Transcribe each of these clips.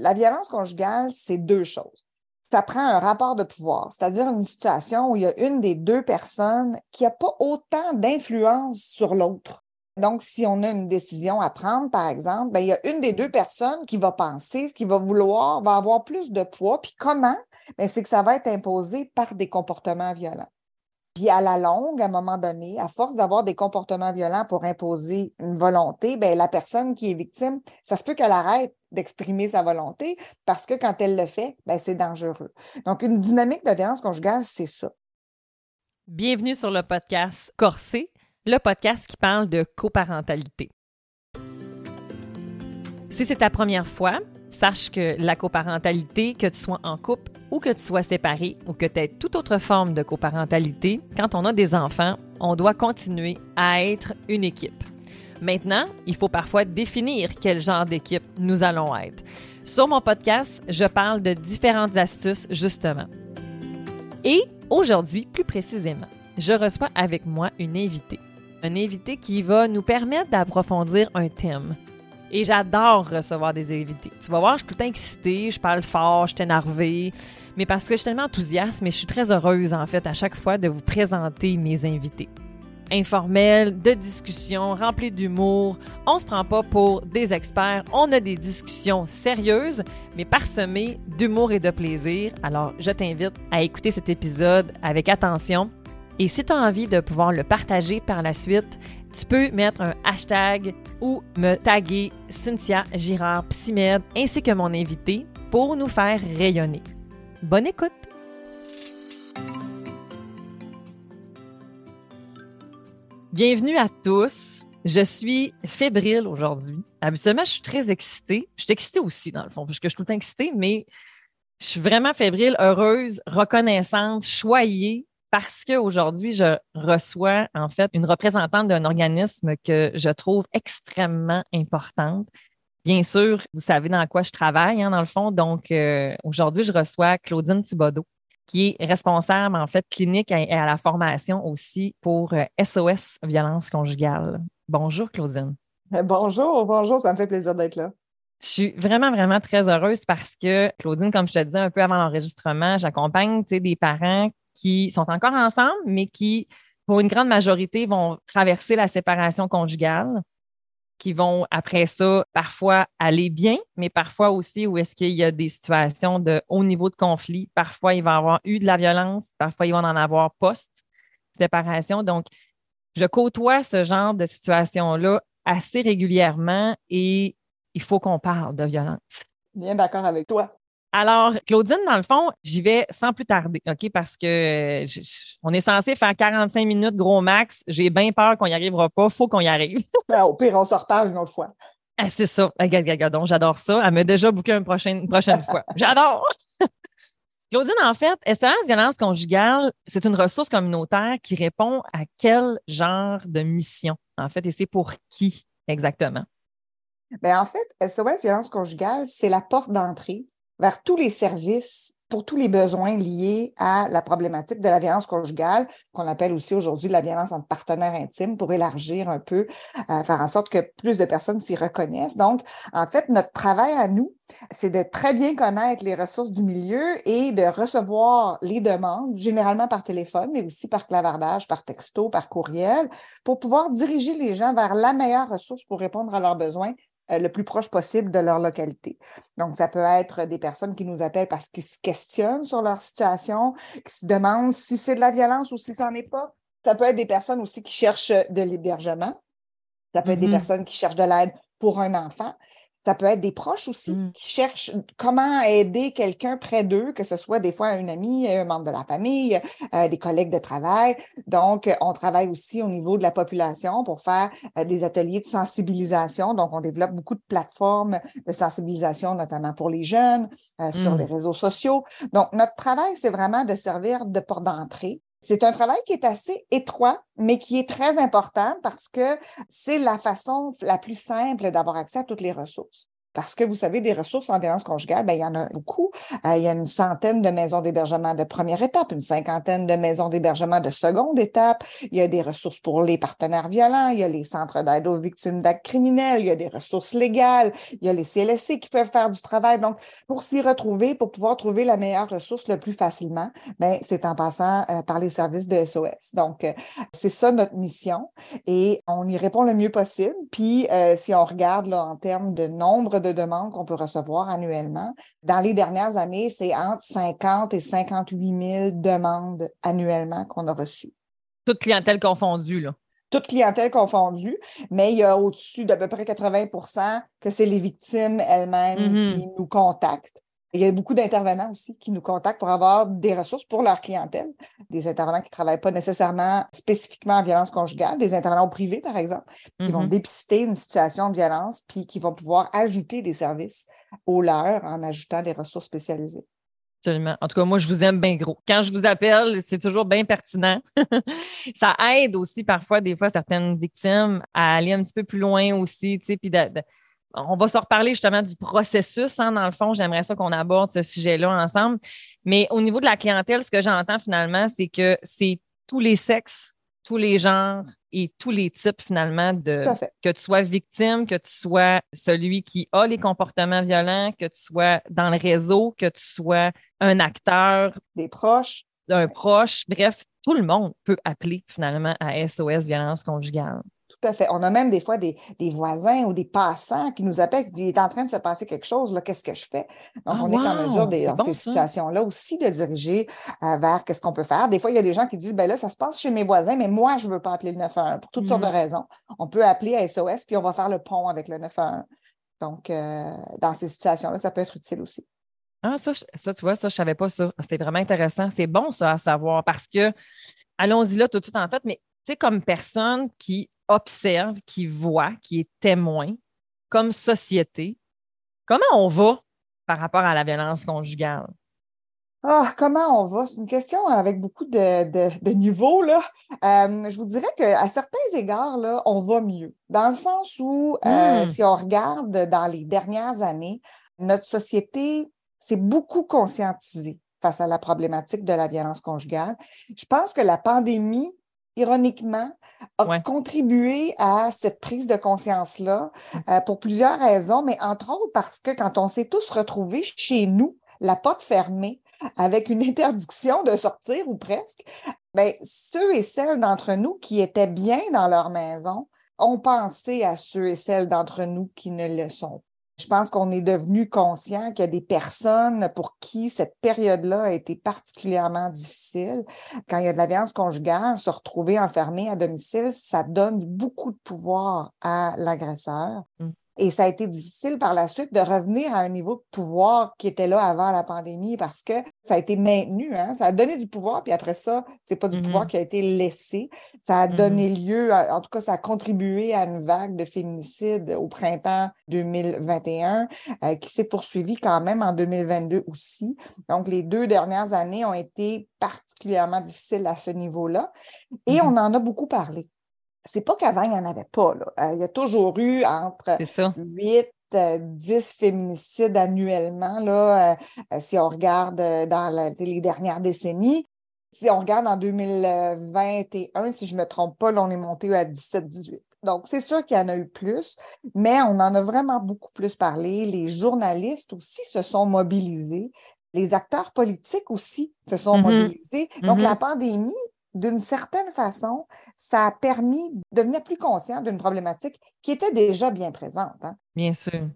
la violence conjugale, c'est deux choses. Ça prend un rapport de pouvoir, c'est-à-dire une situation où il y a une des deux personnes qui n'a pas autant d'influence sur l'autre. Donc, si on a une décision à prendre, par exemple, ben, il y a une des deux personnes qui va penser, ce qui va vouloir, va avoir plus de poids. Puis comment? Ben, c'est que ça va être imposé par des comportements violents. Puis à la longue, à un moment donné, à force d'avoir des comportements violents pour imposer une volonté, ben, la personne qui est victime, ça se peut qu'elle arrête d'exprimer sa volonté parce que quand elle le fait, ben, c'est dangereux. Donc, une dynamique de violence conjugale, c'est ça. Bienvenue sur le podcast Corsé, le podcast qui parle de coparentalité. Si c'est ta première fois, sache que la coparentalité, que tu sois en couple ou que tu sois séparé ou que tu aies toute autre forme de coparentalité, quand on a des enfants, on doit continuer à être une équipe. Maintenant, il faut parfois définir quel genre d'équipe nous allons être. Sur mon podcast, je parle de différentes astuces justement. Et aujourd'hui, plus précisément, je reçois avec moi une invitée. Un invité qui va nous permettre d'approfondir un thème, et j'adore recevoir des invités. Tu vas voir, je suis tout excitée, je parle fort, je suis énervée, mais parce que je suis tellement enthousiaste, mais je suis très heureuse, en fait, à chaque fois de vous présenter mes invités. Informel, de discussions, remplis d'humour. On se prend pas pour des experts. On a des discussions sérieuses, mais parsemées d'humour et de plaisir. Alors, je t'invite à écouter cet épisode avec attention. Et si tu as envie de pouvoir le partager par la suite, tu peux mettre un hashtag ou me taguer Cynthia Girard Psymed ainsi que mon invité pour nous faire rayonner. Bonne écoute! Bienvenue à tous. Je suis fébrile aujourd'hui. Habituellement, je suis très excitée. Je suis excitée aussi, dans le fond, parce que je suis tout le excitée, mais je suis vraiment fébrile, heureuse, reconnaissante, choyée parce qu'aujourd'hui, je reçois en fait une représentante d'un organisme que je trouve extrêmement importante. Bien sûr, vous savez dans quoi je travaille, hein, dans le fond. Donc, euh, aujourd'hui, je reçois Claudine Thibodeau, qui est responsable, en fait, clinique et à, la formation aussi pour SOS euh, Violence Conjugale. Bonjour, Claudine. Euh, bonjour, bonjour, ça me fait plaisir d'être là. Je suis vraiment, vraiment très heureuse parce que, Claudine, comme je te disais un peu avant l'enregistrement, j'accompagne des parents qui sont encore ensemble, mais qui, pour une grande majorité, vont traverser la séparation conjugale, qui vont, après ça, parfois aller bien, mais parfois aussi où est-ce qu'il y a des situations de haut niveau de conflit. Parfois, il va y avoir eu de la violence, parfois, il va en avoir post-séparation. Donc, je côtoie ce genre de situation-là assez régulièrement et il faut qu'on parle de violence. Bien d'accord avec toi. Alors, Claudine, dans le fond, j'y vais sans plus tarder, OK? Parce que on est censé faire 45 minutes gros max. J'ai bien peur qu'on n'y arrivera pas. faut qu'on y arrive. Ben, au pire, on se reparle une autre fois. Ah, c'est ça. Regarde, j'adore ça. Elle m'a déjà booké une prochaine, une prochaine fois. J'adore! Claudine, en fait, SOS Violence conjugale, c'est une ressource communautaire qui répond à quel genre de mission, en fait, et c'est pour qui exactement? Bien, en fait, SOS Violence conjugale, c'est la porte d'entrée vers tous les services pour tous les besoins liés à la problématique de la violence conjugale, qu'on appelle aussi aujourd'hui la violence entre partenaires intimes, pour élargir un peu, euh, faire en sorte que plus de personnes s'y reconnaissent. Donc, en fait, notre travail à nous, c'est de très bien connaître les ressources du milieu et de recevoir les demandes, généralement par téléphone, mais aussi par clavardage, par texto, par courriel, pour pouvoir diriger les gens vers la meilleure ressource pour répondre à leurs besoins euh, le plus proche possible de leur localité. Donc, ça peut être des personnes qui nous appellent parce qu'ils se questionnent sur leur situation, qui se demandent si c'est de la violence ou si ça n'en est pas. Ça peut être des personnes aussi qui cherchent de l'hébergement. Ça peut être des mm-hmm. personnes qui cherchent de l'aide pour un enfant. Ça peut être des proches aussi mmh. qui cherchent comment aider quelqu'un près d'eux, que ce soit des fois une amie, un membre de la famille, euh, des collègues de travail. Donc, on travaille aussi au niveau de la population pour faire euh, des ateliers de sensibilisation. Donc, on développe beaucoup de plateformes de sensibilisation, notamment pour les jeunes, euh, sur les mmh. réseaux sociaux. Donc, notre travail, c'est vraiment de servir de porte d'entrée c'est un travail qui est assez étroit, mais qui est très important parce que c'est la façon la plus simple d'avoir accès à toutes les ressources. Parce que vous savez, des ressources en violence conjugale, bien, il y en a beaucoup. Euh, il y a une centaine de maisons d'hébergement de première étape, une cinquantaine de maisons d'hébergement de seconde étape. Il y a des ressources pour les partenaires violents, il y a les centres d'aide aux victimes d'actes criminels, il y a des ressources légales, il y a les CLSC qui peuvent faire du travail. Donc, pour s'y retrouver, pour pouvoir trouver la meilleure ressource le plus facilement, bien, c'est en passant euh, par les services de SOS. Donc, euh, c'est ça notre mission et on y répond le mieux possible. Puis, si on regarde là, en termes de nombre de demandes qu'on peut recevoir annuellement. Dans les dernières années, c'est entre 50 et 58 000 demandes annuellement qu'on a reçues. Toute clientèle confondue, là toute clientèle confondue, mais il y a au-dessus d'à peu près 80% que c'est les victimes elles-mêmes mm-hmm. qui nous contactent. Il y a beaucoup d'intervenants aussi qui nous contactent pour avoir des ressources pour leur clientèle. Des intervenants qui ne travaillent pas nécessairement spécifiquement en violence conjugale, des intervenants au privé, par exemple, qui vont mm-hmm. dépister une situation de violence, puis qui vont pouvoir ajouter des services aux leurs en ajoutant des ressources spécialisées. Absolument. En tout cas, moi, je vous aime bien gros. Quand je vous appelle, c'est toujours bien pertinent. ça aide aussi parfois, des fois, certaines victimes à aller un petit peu plus loin aussi, tu sais, puis de on va se reparler justement du processus. Hein, dans le fond, j'aimerais ça qu'on aborde ce sujet-là ensemble. Mais au niveau de la clientèle, ce que j'entends finalement, c'est que c'est tous les sexes, tous les genres et tous les types finalement de que tu sois victime, que tu sois celui qui a les comportements violents, que tu sois dans le réseau, que tu sois un acteur, des proches, un proche, bref, tout le monde peut appeler finalement à SOS violence conjugale. Tout à fait. On a même des fois des, voisins ou des passants qui nous appellent, qui disent, il est en train de se passer quelque chose, là, qu'est-ce que je fais? Donc, ah, on est en mesure, dans ces situations-là aussi, de diriger euh, vers qu'est-ce qu'on peut faire. Des fois, il y a des gens qui disent, ben là, ça se passe chez mes voisins, mais moi, je ne veux pas appeler le 911 pour toutes sortes de mmh. raisons. On peut appeler à SOS, puis on va faire le pont avec le 911. Donc, euh, dans ces situations-là, ça peut être utile aussi. Ah, ça, ça, tu vois, ça, je ne savais pas ça. C'était vraiment intéressant. C'est bon, ça, à savoir, parce que, allons-y là tout, tout en fait, mais tu sais, comme personne qui observe, qui voit, qui est témoin, comme société, comment on va par rapport à la violence conjugale? Ah, comment on va? C'est une question avec beaucoup de, niveaux. Là. Euh, je vous dirais qu'à certains égards, là, on va mieux. Dans le sens où, euh, hmm. si on regarde dans les dernières années, notre société s'est beaucoup conscientisée face à la problématique de la violence conjugale. Je pense que la pandémie ironiquement, a contribué à cette prise de conscience-là euh, pour plusieurs raisons, mais entre autres parce que quand on s'est tous retrouvés chez nous, la porte fermée, avec une interdiction de sortir ou presque, bien, ceux et celles d'entre nous qui étaient bien dans leur maison ont pensé à ceux et celles d'entre nous qui ne le sont pas. Je pense qu'on est devenu conscient qu'il y a des personnes pour qui cette période-là a été particulièrement difficile. Quand il y a de la violence conjugale, se retrouver enfermé à domicile, ça donne beaucoup de pouvoir à l'agresseur. Mmh. Et ça a été difficile par la suite de revenir à un niveau de pouvoir qui était là avant la pandémie parce que ça a été maintenu. Hein? Ça a donné du pouvoir, puis après ça, c'est pas du pouvoir mm-hmm. qui a été laissé. Ça a donné mm-hmm. lieu, en tout cas, ça a contribué à une vague de féminicides au printemps 2021 euh, qui s'est poursuivie quand même en 2022 aussi. Donc, les deux dernières années ont été particulièrement difficiles à ce niveau-là. Et mm-hmm. on en a beaucoup parlé c'est pas qu'avant, il n'y en avait pas. Euh, il y a toujours eu entre 8 10 euh, féminicides annuellement, là, euh, si on regarde dans les dernières décennies. Si on regarde en 2021, si je ne me trompe pas, là, on est monté à 17-18. Donc, c'est sûr qu'il y en a eu plus, mais on en a vraiment beaucoup plus parlé. Les journalistes aussi se sont mobilisés. Les acteurs politiques aussi se sont mm-hmm. mobilisés. Donc, la mm-hmm. pandémie d'une certaine façon, ça a permis de devenir plus conscient d'une problématique qui était déjà bien présente. Hein. Bien sûr.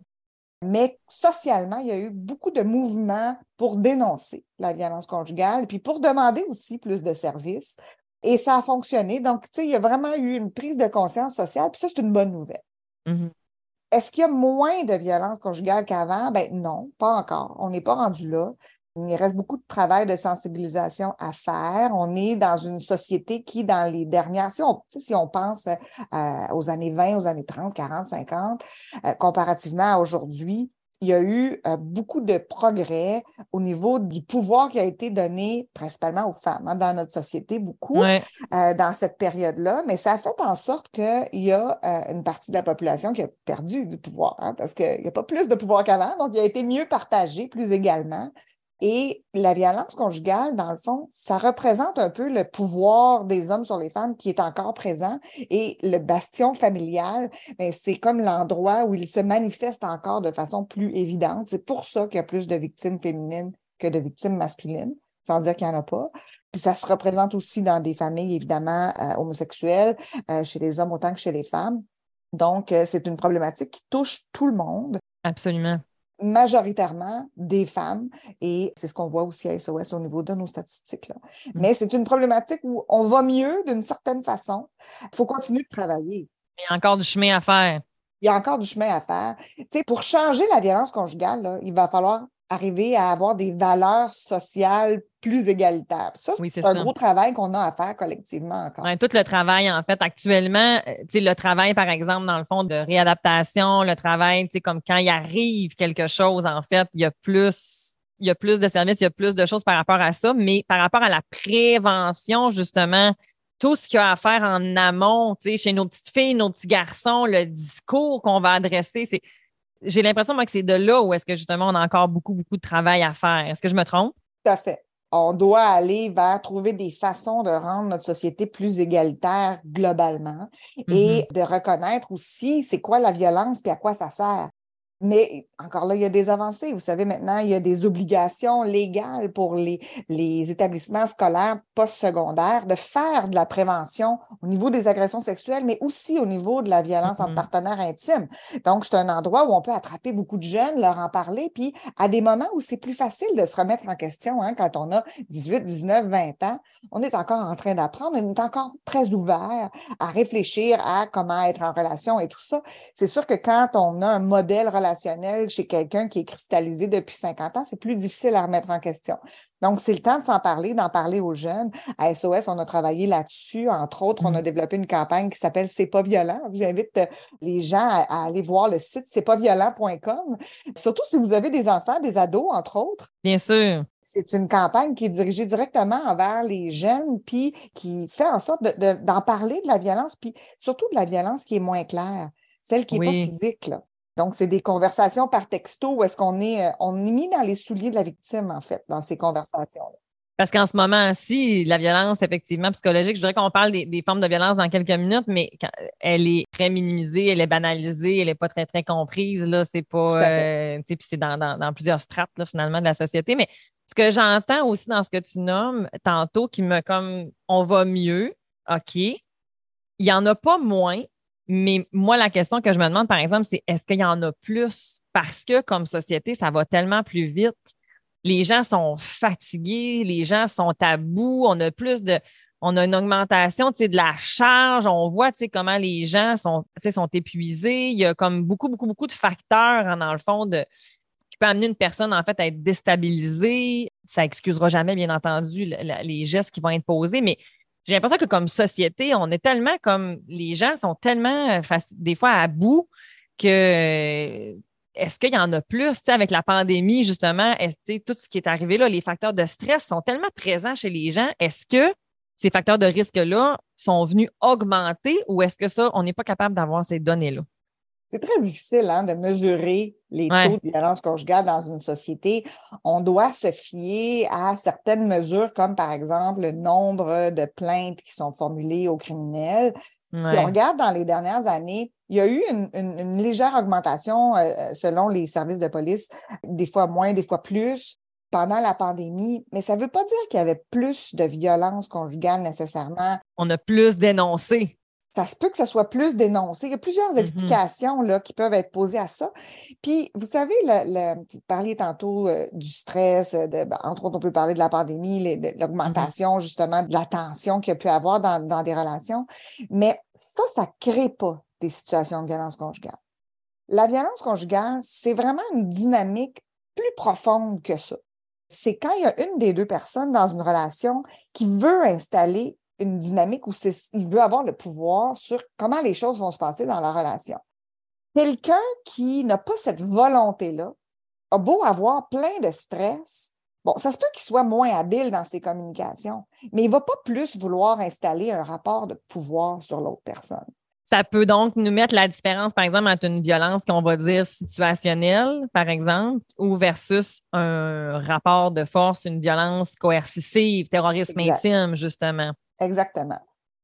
Mais socialement, il y a eu beaucoup de mouvements pour dénoncer la violence conjugale, puis pour demander aussi plus de services. Et ça a fonctionné. Donc, tu sais, il y a vraiment eu une prise de conscience sociale, puis ça, c'est une bonne nouvelle. Mm-hmm. Est-ce qu'il y a moins de violence conjugale qu'avant? Ben non, pas encore. On n'est pas rendu là. Il reste beaucoup de travail de sensibilisation à faire. On est dans une société qui, dans les dernières, si on, si on pense euh, aux années 20, aux années 30, 40, 50, comparativement à aujourd'hui, il y a eu euh, beaucoup de progrès au niveau du pouvoir qui a été donné principalement aux femmes hein, dans notre société, beaucoup euh, dans cette période-là, mais ça a fait en sorte qu'il y a euh, une partie de la population qui a perdu du pouvoir, hein, parce qu'il n'y a pas plus de pouvoir qu'avant, donc il a été mieux partagé plus également. Et la violence conjugale, dans le fond, ça représente un peu le pouvoir des hommes sur les femmes qui est encore présent. Et le bastion familial, ben, c'est comme l'endroit où il se manifeste encore de façon plus évidente. C'est pour ça qu'il y a plus de victimes féminines que de victimes masculines, sans dire qu'il n'y en a pas. Puis ça se représente aussi dans des familles, évidemment, euh, homosexuelles, euh, chez les hommes autant que chez les femmes. Donc, euh, c'est une problématique qui touche tout le monde. Absolument majoritairement des femmes et c'est ce qu'on voit aussi à SOS au niveau de nos statistiques. Là. Mm. Mais c'est une problématique où on va mieux d'une certaine façon. Il faut continuer de travailler. Il y a encore du chemin à faire. Il y a encore du chemin à faire. Tu pour changer la violence conjugale, il va falloir arriver à avoir des valeurs sociales plus égalitaires. Ça, c'est un gros travail qu'on a à faire collectivement encore. tout le travail, en fait, actuellement, euh, le travail, par exemple, dans le fond de réadaptation, le travail, comme quand il arrive quelque chose, en fait, il y a plus il y a plus de services, il y a plus de choses par rapport à ça, mais par rapport à la prévention, justement, tout ce qu'il y a à faire en amont, chez nos petites filles, nos petits garçons, le discours qu'on va adresser, c'est j'ai l'impression que c'est de là où est-ce que justement on a encore beaucoup, beaucoup de travail à faire. Est-ce que je me trompe? Tout à fait. On doit aller vers trouver des façons de rendre notre société plus égalitaire globalement et mm-hmm. de reconnaître aussi c'est quoi la violence et à quoi ça sert. Mais encore là, il y a des avancées. Vous savez, maintenant, il y a des obligations légales pour les, les établissements scolaires postsecondaires de faire de la prévention au niveau des agressions sexuelles, mais aussi au niveau de la violence entre mm-hmm. partenaires intimes. Donc, c'est un endroit où on peut attraper beaucoup de jeunes, leur en parler, puis à des moments où c'est plus facile de se remettre en question, hein, quand on a 18, 19, 20 ans, on est encore en train d'apprendre, on est encore très ouvert à réfléchir à comment être en relation et tout ça. C'est sûr que quand on a un modèle relationnel chez quelqu'un qui est cristallisé depuis 50 ans, c'est plus difficile à remettre en question. Donc, c'est le temps de s'en parler, d'en parler aux jeunes. À SOS, on a travaillé là-dessus. Entre autres, on a mmh. développé une campagne qui s'appelle C'est pas violent. J'invite euh, les gens à, aller voir le site c'est pas violent.com. Surtout si vous avez des enfants, des ados, entre autres. Bien sûr. C'est une campagne qui est dirigée directement envers les jeunes, puis qui fait en sorte d'en parler de la violence, puis surtout de la violence qui est moins claire, celle qui n'est pas physique. Là. Donc, c'est des conversations par texto où est-ce qu'on est, euh, on est mis dans les souliers de la victime, en fait, dans ces conversations-là. Parce qu'en ce moment-ci, la violence, effectivement, psychologique, je dirais qu'on parle des, formes de violence dans quelques minutes, mais elle est très minimisée, elle est banalisée, elle n'est pas très, très comprise. Là, c'est pas. Euh, puis c'est dans, plusieurs strates, finalement, de la société. Mais ce que j'entends aussi dans ce que tu nommes tantôt, qui me comme on va mieux, OK. Il n'y en a pas moins, mais moi, la question que je me demande, par exemple, c'est est-ce qu'il y en a plus? Parce que comme société, ça va tellement plus vite. Les gens sont fatigués, les gens sont à bout, on a plus de. On a une augmentation de la charge, on voit comment les gens sont, épuisés. Il y a comme beaucoup, beaucoup, beaucoup de facteurs, hein, dans le fond, qui peut amener une personne en fait à être déstabilisée. Ça excusera jamais, bien entendu, les gestes qui vont être posés, mais j'ai l'impression que comme société, on est tellement comme les gens sont tellement euh, des fois à bout que est-ce qu'il y en a plus avec la pandémie, justement, tout ce qui est arrivé là, les facteurs de stress sont tellement présents chez les gens. Est-ce que ces facteurs de risque-là sont venus augmenter ou est-ce que ça, on n'est pas capable d'avoir ces données-là? C'est très difficile hein, de mesurer les taux de violence conjugale dans une société. On doit se fier à certaines mesures, comme par exemple le nombre de plaintes qui sont formulées aux criminels. Si on regarde dans les dernières années, il y a eu une, légère augmentation euh, euh, selon les services de police, des fois moins, des fois plus pendant la pandémie, mais ça ne veut pas dire qu'il y avait plus de violence conjugale nécessairement. On a plus dénoncé ça se peut que ça soit plus dénoncé. Il y a plusieurs mm-hmm. explications là, qui peuvent être posées à ça. Puis, vous savez, vous parliez tantôt euh, du stress, de, ben, entre autres, on peut parler de la pandémie, mm-hmm. l'augmentation justement de la tension qu'il y a pu avoir dans, dans des relations. Mais ça, ça ne crée pas des situations de violence conjugale. La violence conjugale, c'est vraiment une dynamique plus profonde que ça. C'est quand il y a une des deux personnes dans une relation qui veut installer une dynamique où il veut avoir le pouvoir sur comment les choses vont se passer dans la relation. Quelqu'un qui n'a pas cette volonté-là a beau avoir plein de stress, bon, ça se peut qu'il soit moins habile dans ses communications, mais il ne va pas plus vouloir installer un rapport de pouvoir sur l'autre personne. Ça peut donc nous mettre la différence, par exemple, entre une violence qu'on va dire situationnelle, par exemple, ou versus un rapport de force, une violence coercitive, terrorisme intime, justement. Exactement.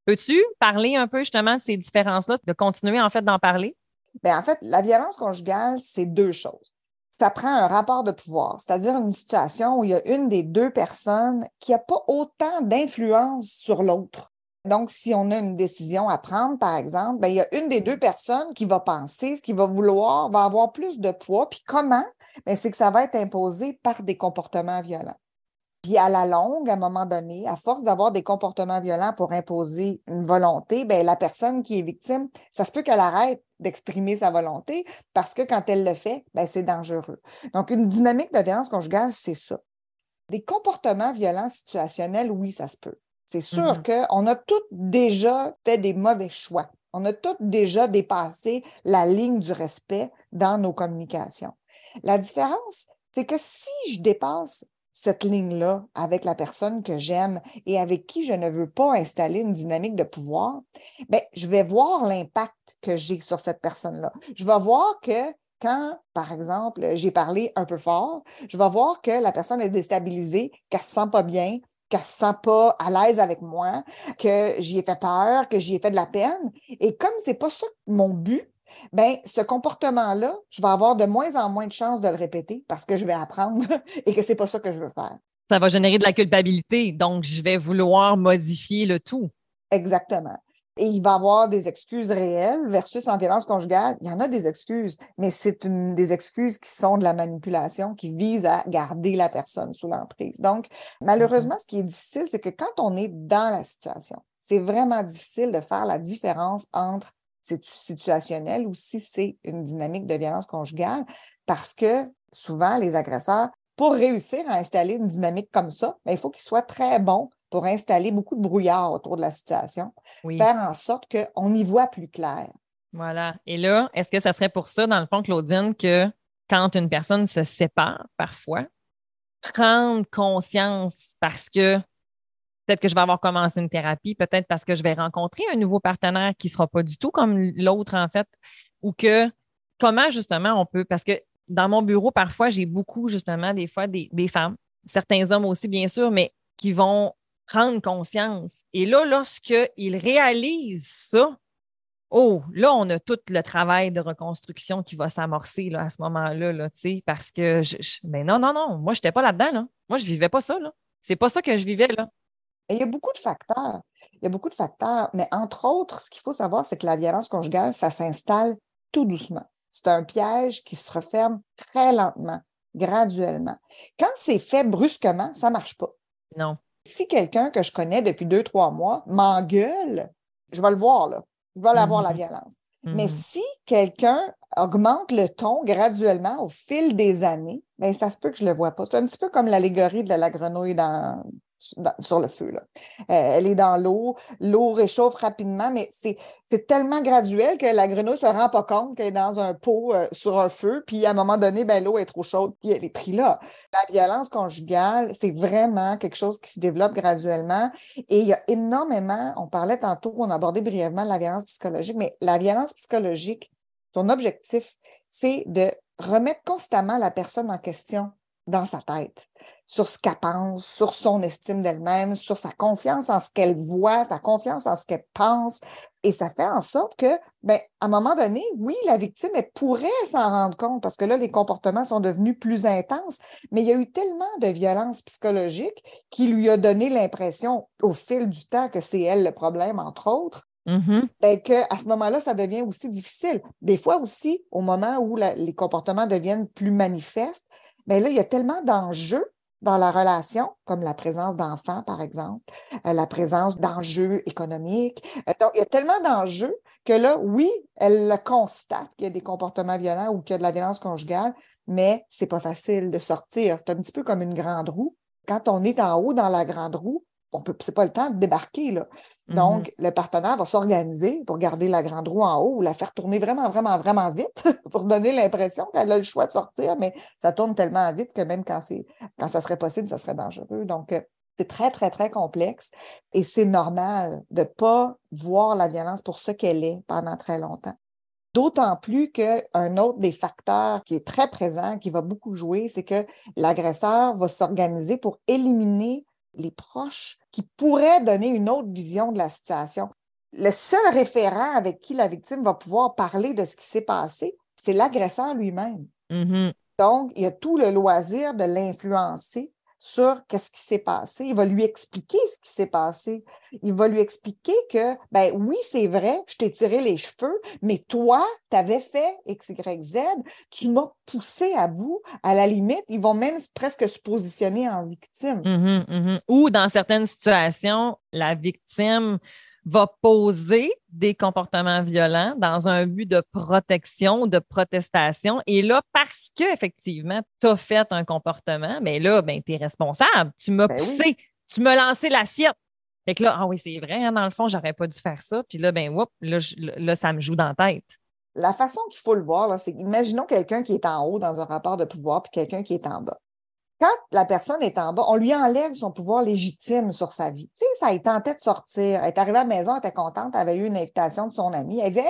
Peux-tu parler un peu justement de ces différences-là, de continuer en fait d'en parler? Bien, en fait, la violence conjugale, c'est deux choses. Ça prend un rapport de pouvoir, c'est-à-dire une situation où il y a une des deux personnes qui n'a pas autant d'influence sur l'autre. Donc, si on a une décision à prendre, par exemple, bien, il y a une des deux personnes qui va penser, ce qui va vouloir, va avoir plus de poids. Puis comment? Bien, c'est que ça va être imposé par des comportements violents. Puis à la longue, à un moment donné, à force d'avoir des comportements violents pour imposer une volonté, bien, la personne qui est victime, ça se peut qu'elle arrête d'exprimer sa volonté parce que quand elle le fait, bien, c'est dangereux. Donc, une dynamique de violence conjugale, c'est ça. Des comportements violents situationnels, oui, ça se peut. C'est sûr mm-hmm. qu'on a tous déjà fait des mauvais choix. On a tous déjà dépassé la ligne du respect dans nos communications. La différence, c'est que si je dépasse cette ligne-là avec la personne que j'aime et avec qui je ne veux pas installer une dynamique de pouvoir, bien, je vais voir l'impact que j'ai sur cette personne-là. Je vais voir que quand, par exemple, j'ai parlé un peu fort, je vais voir que la personne est déstabilisée, qu'elle ne se sent pas bien, qu'elle ne se sent pas à l'aise avec moi, que j'y ai fait peur, que j'y ai fait de la peine. Et comme ce n'est pas ça mon but, ben, ce comportement-là, je vais avoir de moins en moins de chances de le répéter parce que je vais apprendre et que ce n'est pas ça que je veux faire. Ça va générer de la culpabilité, donc je vais vouloir modifier le tout. Exactement. Et il va y avoir des excuses réelles versus en violence conjugale. Il y en a des excuses, mais c'est des excuses qui sont de la manipulation, qui visent à garder la personne sous l'emprise. Donc, malheureusement, ce qui est difficile, c'est que quand on est dans la situation, c'est vraiment difficile de faire la différence entre c'est situationnel ou si c'est une dynamique de violence conjugale, parce que souvent, les agresseurs, pour réussir à installer une dynamique comme ça, ben, il faut qu'ils soient très bons pour installer beaucoup de brouillard autour de la situation, faire en sorte qu'on y voit plus clair. Voilà. Et là, est-ce que ça serait pour ça, dans le fond, Claudine, que quand une personne se sépare parfois, prendre conscience parce que Peut-être que je vais avoir commencé une thérapie, peut-être parce que je vais rencontrer un nouveau partenaire qui ne sera pas du tout comme l'autre, en fait, ou que comment justement on peut, parce que dans mon bureau, parfois, j'ai beaucoup justement des fois des, femmes, certains hommes aussi, bien sûr, mais qui vont prendre conscience. Et là, lorsqu'ils réalisent ça, oh, là, on a tout le travail de reconstruction qui va s'amorcer à ce moment-là, là, parce que mais non, non, non, moi, je n'étais pas là-dedans. Là. Moi, je ne vivais pas ça. Là. C'est pas ça que je vivais. là il y a beaucoup de facteurs. Il y a beaucoup de facteurs, mais entre autres, ce qu'il faut savoir, c'est que la violence conjugale, ça s'installe tout doucement. C'est un piège qui se referme très lentement, graduellement. Quand c'est fait brusquement, ça ne marche pas. Non. Si quelqu'un que je connais depuis deux, trois mois m'engueule, je vais le voir, là. Je vais l'avoir, la mm-hmm. violence. Mais mm-hmm. si quelqu'un augmente le ton graduellement au fil des années, bien, ça se peut que je ne le vois pas. C'est un petit peu comme l'allégorie de la grenouille dans, sur le feu. Euh, elle est dans l'eau, l'eau réchauffe rapidement, mais c'est, tellement graduel que la grenouille ne se rend pas compte qu'elle est dans un pot euh, sur un feu, puis à un moment donné, ben, l'eau est trop chaude, puis elle est prise là. La violence conjugale, c'est vraiment quelque chose qui se développe graduellement et il y a énormément, on parlait tantôt, on abordait brièvement la violence psychologique, mais la violence psychologique, son objectif, c'est de remettre constamment la personne en question dans sa tête, sur ce qu'elle pense, sur son estime d'elle-même, sur sa confiance en ce qu'elle voit, sa confiance en ce qu'elle pense. Et ça fait en sorte que, ben, à un moment donné, oui, la victime, elle pourrait s'en rendre compte parce que là, les comportements sont devenus plus intenses, mais il y a eu tellement de violence psychologique qui lui a donné l'impression au fil du temps que c'est elle le problème, entre autres, Mm ben, à ce moment-là, ça devient aussi difficile. Des fois aussi, au moment où les comportements deviennent plus manifestes, mais là, il y a tellement d'enjeux dans la relation, comme la présence d'enfants, par exemple, euh, la présence d'enjeux économiques. Euh, donc, il y a tellement d'enjeux que là, oui, elle le constate qu'il y a des comportements violents ou qu'il y a de la violence conjugale, mais c'est pas facile de sortir. C'est un petit peu comme une grande roue. Quand on est en haut dans la grande roue, on peut, c'est pas le temps de débarquer, là. Donc, le partenaire va s'organiser pour garder la grande roue en haut ou la faire tourner vraiment, vraiment, vraiment vite pour donner l'impression qu'elle a le choix de sortir, mais ça tourne tellement vite que même quand, c'est, quand ça serait possible, ça serait dangereux. Donc, euh, c'est très, très, très complexe et c'est normal de ne pas voir la violence pour ce qu'elle est pendant très longtemps. D'autant plus qu'un autre des facteurs qui est très présent, qui va beaucoup jouer, c'est que l'agresseur va s'organiser pour éliminer les proches qui pourraient donner une autre vision de la situation. Le seul référent avec qui la victime va pouvoir parler de ce qui s'est passé, c'est l'agresseur lui-même. Mhm. Donc, il y a tout le loisir de l'influencer sur qu'est-ce qui s'est passé? Il va lui expliquer ce qui s'est passé. Il va lui expliquer que, ben oui, c'est vrai, je t'ai tiré les cheveux, mais toi, tu avais fait X, Y, Z, tu m'as poussé à bout. À la limite, ils vont même presque se positionner en victime. Mhm, mhm. Ou dans certaines situations, la victime va poser des comportements violents dans un but de protection, de protestation. Et là, parce que effectivement, tu as fait un comportement, mais là, ben, tu es responsable. Tu m'as Ben oui. poussé, tu m'as lancé l'assiette. Fait que là, ah oui, c'est vrai, hein, dans le fond, j'aurais pas dû faire ça. Puis là, ben, whoop, là, je- là, ça me joue dans la tête. La façon qu'il faut le voir, c'est imaginons quelqu'un qui est en haut dans un rapport de pouvoir puis quelqu'un qui est en bas. Quand la personne est en bas, on lui enlève son pouvoir légitime sur sa vie. Tu sais, ça, il tentait de sortir. Elle est arrivée à la maison, elle était contente, elle avait eu une invitation de son amie. Elle dit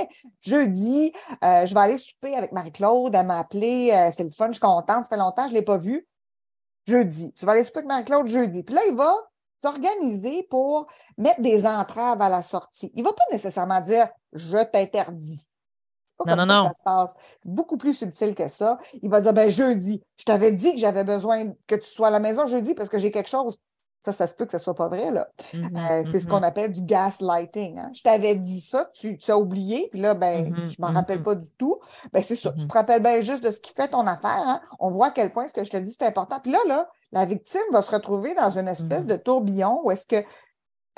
jeudi, euh, je vais aller souper avec Marie-Claude. Elle m'a appelé, euh, c'est le fun, je suis contente, ça fait longtemps, je ne l'ai pas vue. Jeudi. Tu vas aller souper avec Marie-Claude jeudi. Puis là, il va s'organiser pour mettre des entraves à la sortie. Il ne va pas nécessairement dire je t'interdis. Pas Non, comme non, ça non. que ça se passe. Beaucoup plus subtil que ça. Il va dire ben jeudi, je t'avais dit que j'avais besoin que tu sois à la maison jeudi parce que j'ai quelque chose. Ça, ça se peut que ce soit pas vrai, là. Mhm, Euh, c'est ce mhm. qu'on appelle du gaslighting. hein. Je t'avais dit ça, tu, tu as oublié, puis là, ben, Mhm, je m'en rappelle pas du tout. Ben, c'est ça. Tu te rappelles bien juste de ce qui fait ton affaire. hein. On voit à quel point ce que je te dis, c'est important. Puis là, là, la victime va se retrouver dans une espèce de tourbillon où est-ce que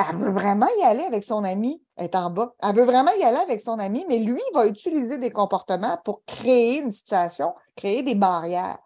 elle veut vraiment y aller avec son ami, elle est en bas. Elle veut vraiment y aller avec son ami, mais lui va utiliser des comportements pour créer une situation, créer des barrières.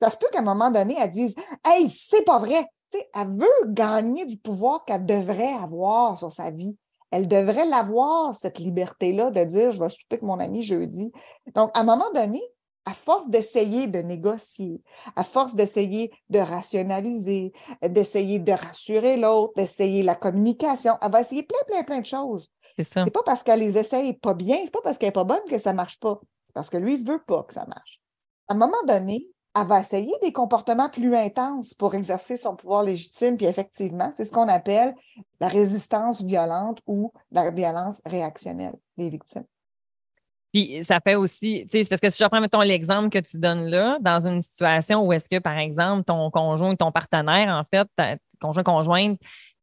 Ça se peut qu'à un moment donné, elle dise Hey, c'est pas vrai. Tu sais, elle veut gagner du pouvoir qu'elle devrait avoir sur sa vie. Elle devrait l'avoir, cette liberté-là, de dire je vais souper avec mon ami jeudi. Donc, à un moment donné, à force d'essayer de négocier, à force d'essayer de rationaliser, d'essayer de rassurer l'autre, d'essayer la communication, elle va essayer plein, plein, plein de choses. C'est ça. C'est pas parce qu'elle les essaye pas bien, c'est pas parce qu'elle est pas bonne que ça marche pas. C'est parce que lui, veut pas que ça marche. À un moment donné, elle va essayer des comportements plus intenses pour exercer son pouvoir légitime, puis effectivement, c'est ce qu'on appelle la résistance violente ou la violence réactionnelle des victimes. Puis ça fait aussi, tu sais, parce que si je reprends, mettons, l'exemple que tu donnes là, dans une situation où est-ce que, par exemple, ton conjoint ou ton partenaire, en fait, ta conjoint, conjointe,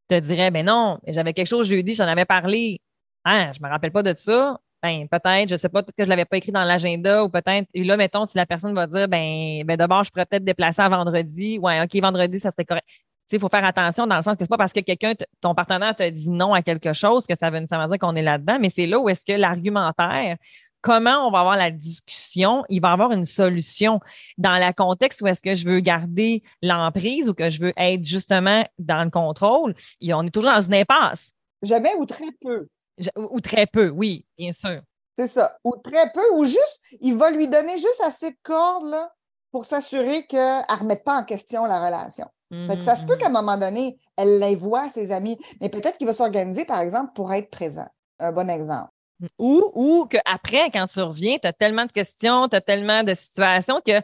te dirait, ben non, j'avais quelque chose jeudi, j'en avais parlé. Ah, je me rappelle pas de ça. Ben, peut-être, je sais pas, peut-être que je l'avais pas écrit dans l'agenda ou peut-être, et là, mettons, si la personne va dire, ben, ben d'abord, je pourrais peut-être déplacer à vendredi. Ouais, OK, vendredi, ça serait correct. Il faut faire attention dans le sens que c'est pas parce que quelqu'un, ton partenaire te dit non à quelque chose que ça veut nécessairement dire qu'on est là-dedans, mais c'est là où est-ce que l'argumentaire, comment on va avoir la discussion, il va y avoir une solution dans le contexte où est-ce que je veux garder l'emprise ou que je veux être justement dans le contrôle. et on est toujours dans une impasse. Jamais ou très peu. Ou, très peu, oui, bien sûr. C'est ça. Ou très peu, ou juste, il va lui donner juste assez de cordes là, pour s'assurer qu'elle ne remette pas en question la relation. Fait que ça se peut Mhm, qu'à un moment donné, elle les voit, ses amis, mais peut-être qu'il va s'organiser, par exemple, pour être présent. Un bon exemple. Ou, ou qu'après, quand tu reviens, tu as tellement de questions, tu as tellement de situations que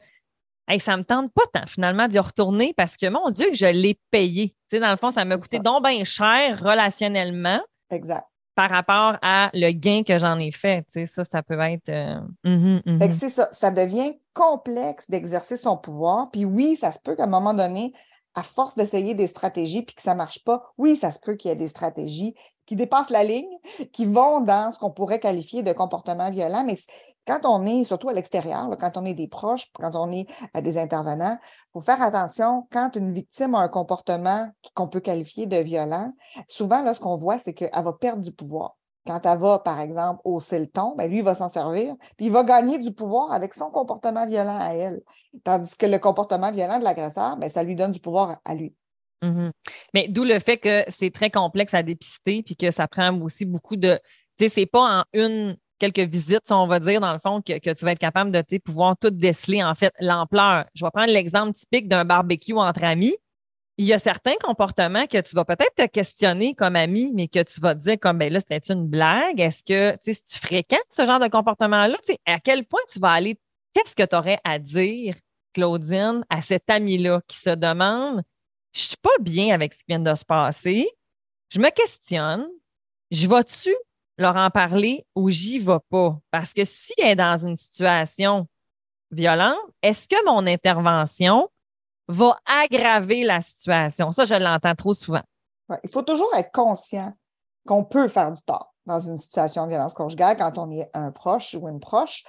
hey, ça ne me tente pas tant finalement d'y retourner parce que mon Dieu, que je l'ai payé. Tu sais, dans le fond, ça m'a coûté ça. donc bien cher relationnellement Exact. par rapport à le gain que j'en ai fait. Tu sais, ça, ça peut être. euh, mhm, mhm. C'est ça. Ça devient complexe d'exercer son pouvoir. Puis oui, ça se peut qu'à un moment donné, à force d'essayer des stratégies puis que ça ne marche pas, oui, ça se peut qu'il y ait des stratégies qui dépassent la ligne, qui vont dans ce qu'on pourrait qualifier de comportement violent. Mais quand on est, surtout à l'extérieur, quand on est des proches, quand on est à des intervenants, il faut faire attention quand une victime a un comportement qu'on peut qualifier de violent. Souvent, là, ce qu'on voit, c'est qu'elle va perdre du pouvoir. Quand elle va, par exemple, hausser le ton, ben lui, va s'en servir, puis il va gagner du pouvoir avec son comportement violent à elle. Tandis que le comportement violent de l'agresseur, ben, ça lui donne du pouvoir à lui. Mhm. Mais d'où le fait que c'est très complexe à dépister, puis que ça prend aussi beaucoup de. Tu sais, c'est pas en une, quelques visites, on va dire, dans le fond, que, tu vas être capable de pouvoir tout déceler, en fait, l'ampleur. Je vais prendre l'exemple typique d'un barbecue entre amis. Il y a certains comportements que tu vas peut-être te questionner comme ami, mais que tu vas te dire comme ben là, c'était une blague? Est-ce que tu sais, si tu fréquentes ce genre de comportement-là, tu sais, à quel point tu vas aller, qu'est-ce que tu aurais à dire, Claudine, à cet ami-là qui se demande je suis pas bien avec ce qui vient de se passer. Je me questionne. Je vais-tu leur en parler ou j'y vais pas? Parce que si elle est dans une situation violente, est-ce que mon intervention va aggraver la situation? Ça, je l'entends trop souvent. il faut toujours être conscient qu'on peut faire du tort dans une situation de violence conjugale quand on est un proche ou une proche.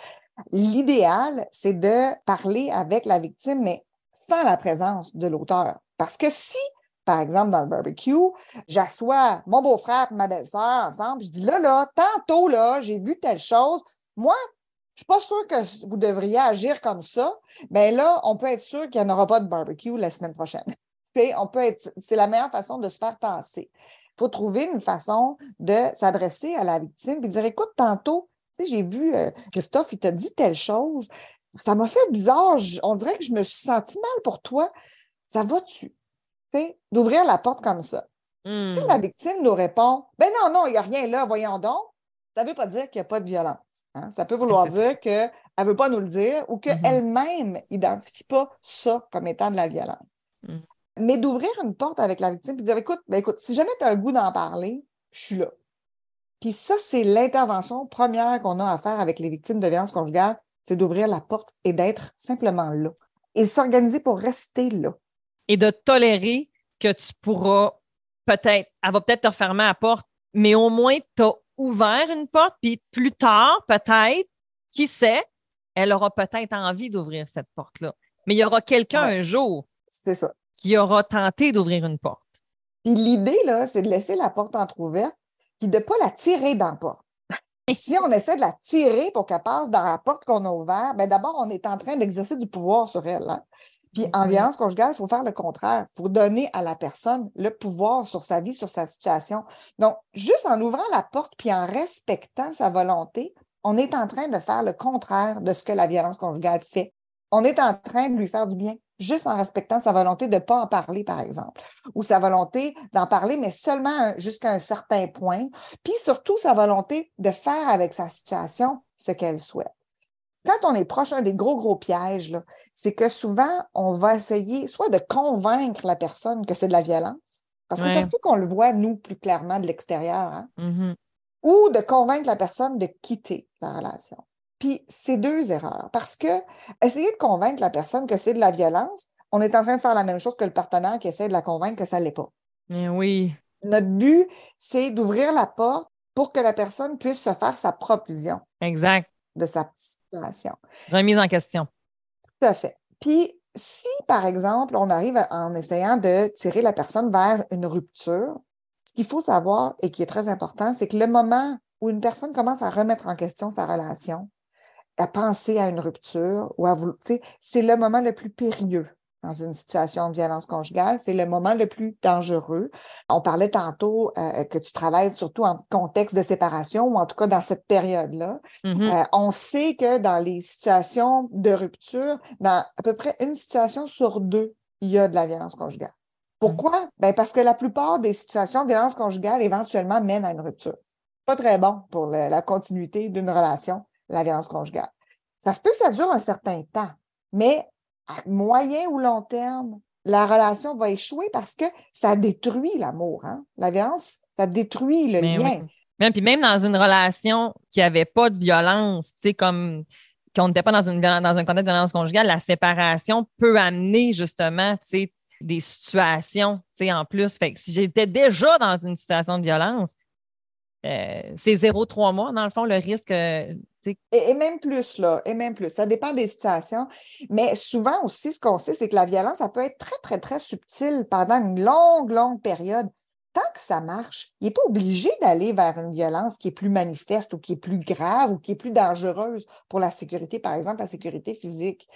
L'idéal, c'est de parler avec la victime, mais sans la présence de l'auteur. Parce que si, par exemple, dans le barbecue, j'assois mon beau-frère et ma belle-sœur ensemble, je dis là, là, tantôt, là, j'ai vu telle chose. Moi, je ne suis pas sûre que vous devriez agir comme ça. Bien là, on peut être sûr qu'il n'y en aura pas de barbecue la semaine prochaine. c'est la meilleure façon de se faire tasser. Il faut trouver une façon de s'adresser à la victime et dire écoute, tantôt, j'ai vu euh, Christophe, il t'a dit telle chose. Ça m'a fait bizarre. on dirait que je me suis sentie mal pour toi. Ça va-tu? D'ouvrir la porte comme ça. Si la hmm. victime nous répond Ben non, non, il n'y a rien là, voyons donc, ça ne veut pas dire qu'il n'y a pas de violence. Hein. Ça peut vouloir dire qu'elle ne veut pas nous le dire ou qu'elle-même mm-hmm. n'identifie pas ça comme étant de la violence. Hmm. Mais d'ouvrir une porte avec la victime et de dire écoute, ben écoute, si jamais tu as le goût d'en parler, je suis là. Puis ça, c'est l'intervention première qu'on a à faire avec les victimes de violence conjugale, c'est d'ouvrir la porte et d'être simplement là. Et s'organiser pour rester là et de tolérer que tu pourras peut-être, elle va peut-être te refermer la porte, mais au moins tu as ouvert une porte, puis plus tard, peut-être, qui sait, elle aura peut-être envie d'ouvrir cette porte-là. Mais il y aura quelqu'un un jour ça. qui aura tenté d'ouvrir une porte. Puis l'idée, là, c'est de laisser la porte entrouverte, puis de ne pas la tirer dans la porte. Si on essaie de la tirer pour qu'elle passe dans la porte qu'on a ouverte, bien d'abord, on est en train d'exercer du pouvoir sur elle. Hein. Puis en violence conjugale, il faut faire le contraire. Il faut donner à la personne le pouvoir sur sa vie, sur sa situation. Donc, juste en ouvrant la porte puis en respectant sa volonté, on est en train de faire le contraire de ce que la violence conjugale fait. On est en train de lui faire du bien, juste en respectant sa volonté de ne pas en parler, par exemple, ou sa volonté d'en parler, mais seulement jusqu'à un certain point, puis surtout sa volonté de faire avec sa situation ce qu'elle souhaite. Quand on est proche, un des gros, gros pièges, c'est que souvent, on va essayer soit de convaincre la personne que c'est de la violence, parce que ça se peut qu'on le voit, nous, plus clairement de l'extérieur, hein, mm-hmm. ou de convaincre la personne de quitter la relation. Puis, c'est deux erreurs, parce que essayer de convaincre la personne que c'est de la violence, on est en train de faire la même chose que le partenaire qui essaie de la convaincre que ça ne l'est pas. Eh oui. Notre but, c'est d'ouvrir la porte pour que la personne puisse se faire sa propre vision. Exact de sa situation. Remise en question. Tout à fait. Puis, si, par exemple, on arrive en essayant de tirer la personne vers une rupture, ce qu'il faut savoir et qui est très important, c'est que le moment où une personne commence à remettre en question sa relation, à penser à une rupture ou à vouloir, c'est le moment le plus périlleux dans une situation de violence conjugale, c'est le moment le plus dangereux. On parlait tantôt euh, que tu travailles surtout en contexte de séparation ou en tout cas dans cette période-là. Mm-hmm. Euh, on sait que dans les situations de rupture, dans à peu près une situation sur deux, il y a de la violence conjugale. Pourquoi? Mm. Ben parce que la plupart des situations de violence conjugale éventuellement mènent à une rupture. Pas très bon pour la continuité d'une relation, la violence conjugale. Ça se peut que ça dure un certain temps, mais à moyen ou long terme, la relation va échouer parce que ça détruit l'amour. Hein? La violence, ça détruit le lien. Même, puis même dans une relation qui n'avait pas de violence, tu sais, comme qu'on n'était pas dans, une, dans un contexte de violence conjugale, la séparation peut amener justement, tu sais, des situations, tu sais, en plus. Fait que si j'étais déjà dans une situation de violence, euh, c'est zéro trois mois, dans le fond, le risque. Euh, et, même plus, là, et même plus. Ça dépend des situations. Mais souvent aussi, ce qu'on sait, c'est que la violence, ça peut être très, très, très subtile pendant une longue, longue période. Tant que ça marche, il n'est pas obligé d'aller vers une violence qui est plus manifeste ou qui est plus grave ou qui est plus dangereuse pour la sécurité, par exemple, la sécurité physique.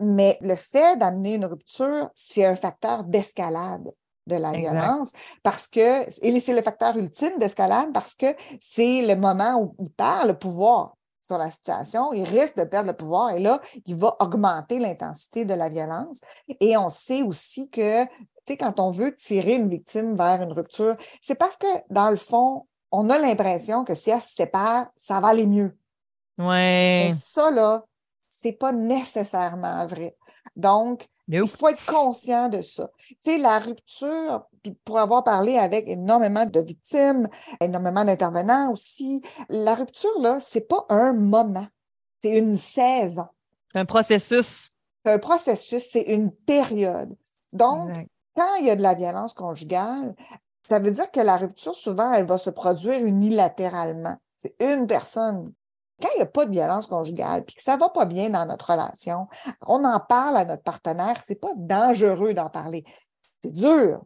Mais le fait d'amener une rupture, c'est un facteur d'escalade. De la violence parce que, et c'est le facteur ultime d'escalade parce que c'est le moment où il perd le pouvoir sur la situation, il risque de perdre le pouvoir et là, il va augmenter l'intensité de la violence. Et on sait aussi que, tu sais, quand on veut tirer une victime vers une rupture, c'est parce que, dans le fond, on a l'impression que si elle se sépare, ça va aller mieux. Ouais. Et ça, là, c'est pas nécessairement vrai. Donc, il faut être conscient de ça. Tu sais, la rupture, pour avoir parlé avec énormément de victimes, énormément d'intervenants aussi, la rupture, là, c'est pas un moment, c'est une saison. C'est un processus. C'est un processus, c'est une période. Donc, quand il y a de la violence conjugale, ça veut dire que la rupture, souvent, elle va se produire unilatéralement. C'est une personne quand il n'y a pas de violence conjugale, puis que ça ne va pas bien dans notre relation, on en parle à notre partenaire, ce n'est pas dangereux d'en parler. C'est dur,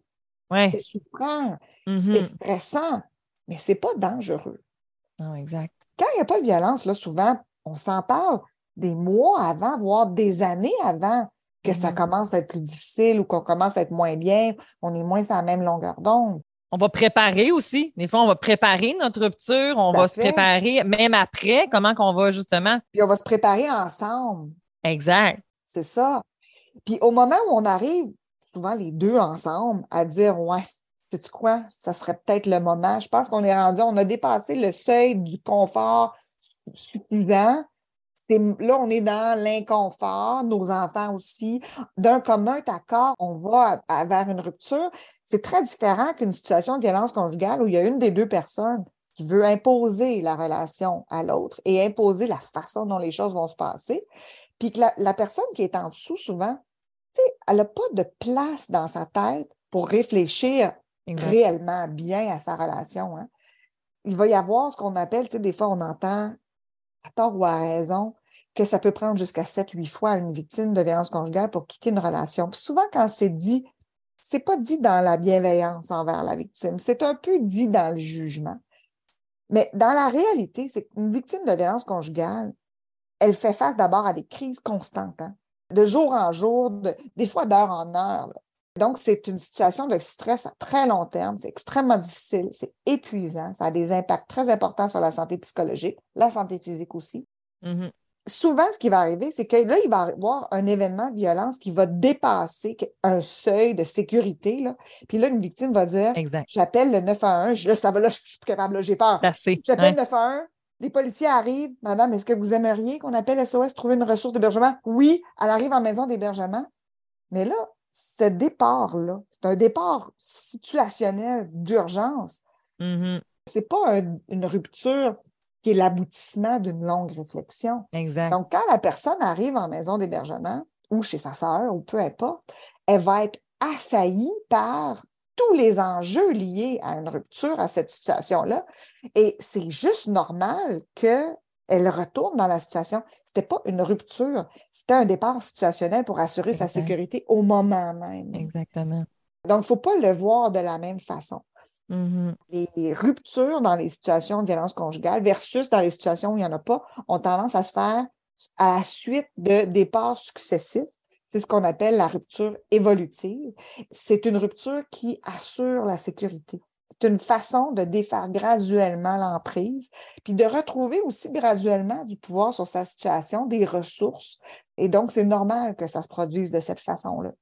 c'est souffrant, c'est mm-hmm. stressant, mais ce n'est pas dangereux. Non, exact. Quand il n'y a pas de violence, là, souvent, on s'en parle des mois avant, voire des années avant que ça mm-hmm. commence à être plus difficile ou qu'on commence à être moins bien, on est moins à la même longueur d'onde on va préparer aussi. Des fois, on va préparer notre rupture, on va se préparer, même après, comment qu'on va justement. Puis on va se préparer ensemble. Exact. C'est ça. Puis au moment où on arrive, souvent les deux ensemble, à dire Ouais, sais-tu quoi, ça serait peut-être le moment. Je pense qu'on est rendu, on a dépassé le seuil du confort suffisant là, on est dans l'inconfort, nos enfants aussi. D'un commun accord, on va vers une rupture. C'est très différent qu'une situation de violence conjugale où il y a une des deux personnes qui veut imposer la relation à l'autre et imposer la façon dont les choses vont se passer. Puis que la, personne qui est en dessous, souvent, elle n'a pas de place dans sa tête pour réfléchir réellement bien à sa relation. Hein. Il va y avoir ce qu'on appelle, des fois, on entend à tort ou à raison, que ça peut prendre jusqu'à 7-8 fois une victime de violence conjugale pour quitter une relation. souvent, quand c'est dit, c'est pas dit dans la bienveillance envers la victime, c'est un peu dit dans le jugement. Mais dans la réalité, c'est qu'une victime de violence conjugale, elle fait face d'abord à des crises constantes, hein, de jour en jour, des fois d'heure en heure. Donc, c'est une situation de stress à très long terme. C'est extrêmement difficile, c'est épuisant. Ça a des impacts très importants sur la santé psychologique, la santé physique aussi. Mm-hmm. Souvent, ce qui va arriver, c'est que là, il va y avoir un événement de violence qui va dépasser un seuil de sécurité. Là. Puis là, une victime va dire J'appelle le 911, là, ça va, là, je suis plus capable, j'ai peur. J'appelle le 911, les policiers arrivent. Madame, est-ce que vous aimeriez qu'on appelle SOS trouver une ressource d'hébergement? Oui, elle arrive en maison d'hébergement. Mais là, ce départ-là, c'est un départ situationnel d'urgence. Mm-hmm. C'est pas une rupture qui est l'aboutissement d'une longue réflexion. Exact. Donc, quand la personne arrive en maison d'hébergement ou chez sa sœur ou peu importe, elle va être assaillie par tous les enjeux liés à une rupture, à cette situation-là. Et c'est juste normal qu'elle retourne dans la situation. Ce n'était pas une rupture, c'était un départ situationnel pour assurer sa sécurité au moment même. Exactement. Donc, il ne faut pas le voir de la même façon. Mm-hmm. Les ruptures dans les situations de violence conjugale versus dans les situations où il n'y en a pas ont tendance à se faire à la suite de départs successifs. C'est ce qu'on appelle la rupture évolutive. C'est une rupture qui assure la sécurité. C'est une façon de défaire graduellement l'emprise, puis de retrouver aussi graduellement du pouvoir sur sa situation, des ressources. Et donc, c'est normal que ça se produise de cette façon-là.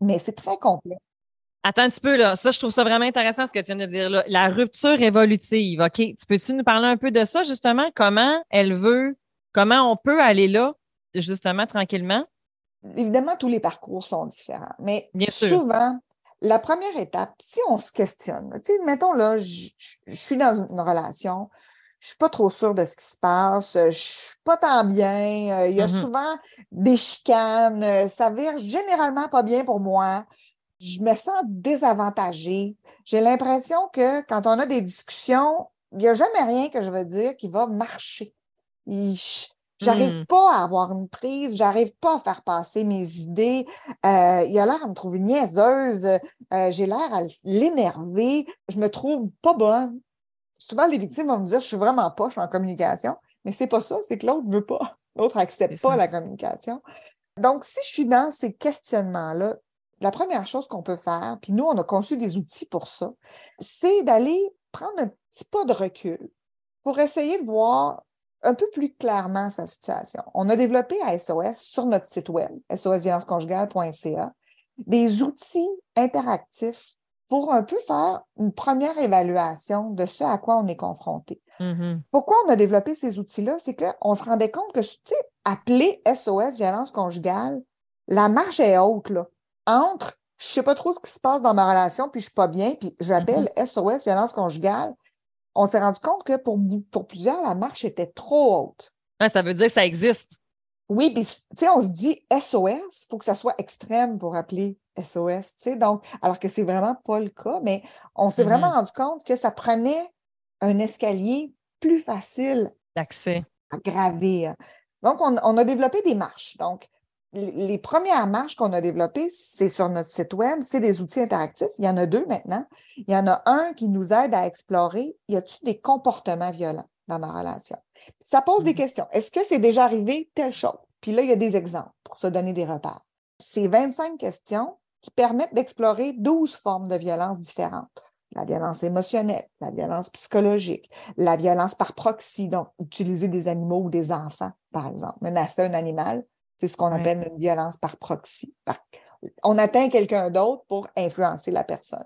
Mais c'est très complexe. Attends un petit peu, là. Ça, je trouve ça vraiment intéressant ce que tu viens de dire là. La rupture évolutive. OK? Tu peux-tu nous parler un peu de ça, justement? Comment elle veut, comment on peut aller là, justement, tranquillement? Évidemment, tous les parcours sont différents. Mais souvent, la première étape, si on se questionne, tu sais, mettons là, je, suis dans une relation, je suis pas trop sûre de ce qui se passe, je suis pas tant bien, euh, il y a mm-hmm. souvent des chicanes, euh, ça vire généralement pas bien pour moi je me sens désavantagée. J'ai l'impression que quand on a des discussions, il n'y a jamais rien que je veux dire qui va marcher. J'arrive hmm. pas à avoir une prise, j'arrive pas à faire passer mes idées. Euh, il a l'air à me trouver niaiseuse, euh, j'ai l'air à l'énerver, je me trouve pas bonne. Souvent, les victimes vont me dire je suis vraiment pas, je suis en communication, mais c'est pas ça, c'est que l'autre veut pas. L'autre accepte pas la communication. Donc, si je suis dans ces questionnements-là, la première chose qu'on peut faire, puis nous, on a conçu des outils pour ça, c'est d'aller prendre un petit pas de recul pour essayer de voir un peu plus clairement sa situation. On a développé à SOS sur notre site web, sosviolenceconjugale.ca, des outils interactifs pour un peu faire une première évaluation de ce à quoi on est confronté. Mm-hmm. Pourquoi on a développé ces outils-là? C'est qu'on se rendait compte que, tu sais, appeler SOS violence conjugale, la marche est haute, là. Entre, je ne sais pas trop ce qui se passe dans ma relation, puis je ne suis pas bien, puis j'appelle SOS violence conjugale, on s'est rendu compte que pour, pour plusieurs, la marche était trop haute. ça veut dire que ça existe. Oui, puis tu sais, on se dit SOS, il faut que ça soit extrême pour appeler SOS, tu sais, donc, alors que c'est vraiment pas le cas, mais on s'est vraiment Mm-hmm. rendu compte que ça prenait un escalier plus facile D'accès. à gravir. Donc, on, on a développé des marches. Donc, les premières marches qu'on a développées, c'est sur notre site web, c'est des outils interactifs. Il y en a deux maintenant. Il y en a un qui nous aide à explorer, y a-t-il des comportements violents dans ma relation? Ça pose des Mhm. questions. Est-ce que c'est déjà arrivé telle chose? Puis là, il y a des exemples pour se donner des repères. C'est 25 questions qui permettent d'explorer 12 formes de violence différentes. La violence émotionnelle, la violence psychologique, la violence par proxy, donc utiliser des animaux ou des enfants, par exemple. Menacer un animal, c'est ce qu'on Ouais. appelle une violence par proxy. Par- On atteint quelqu'un d'autre pour influencer la personne.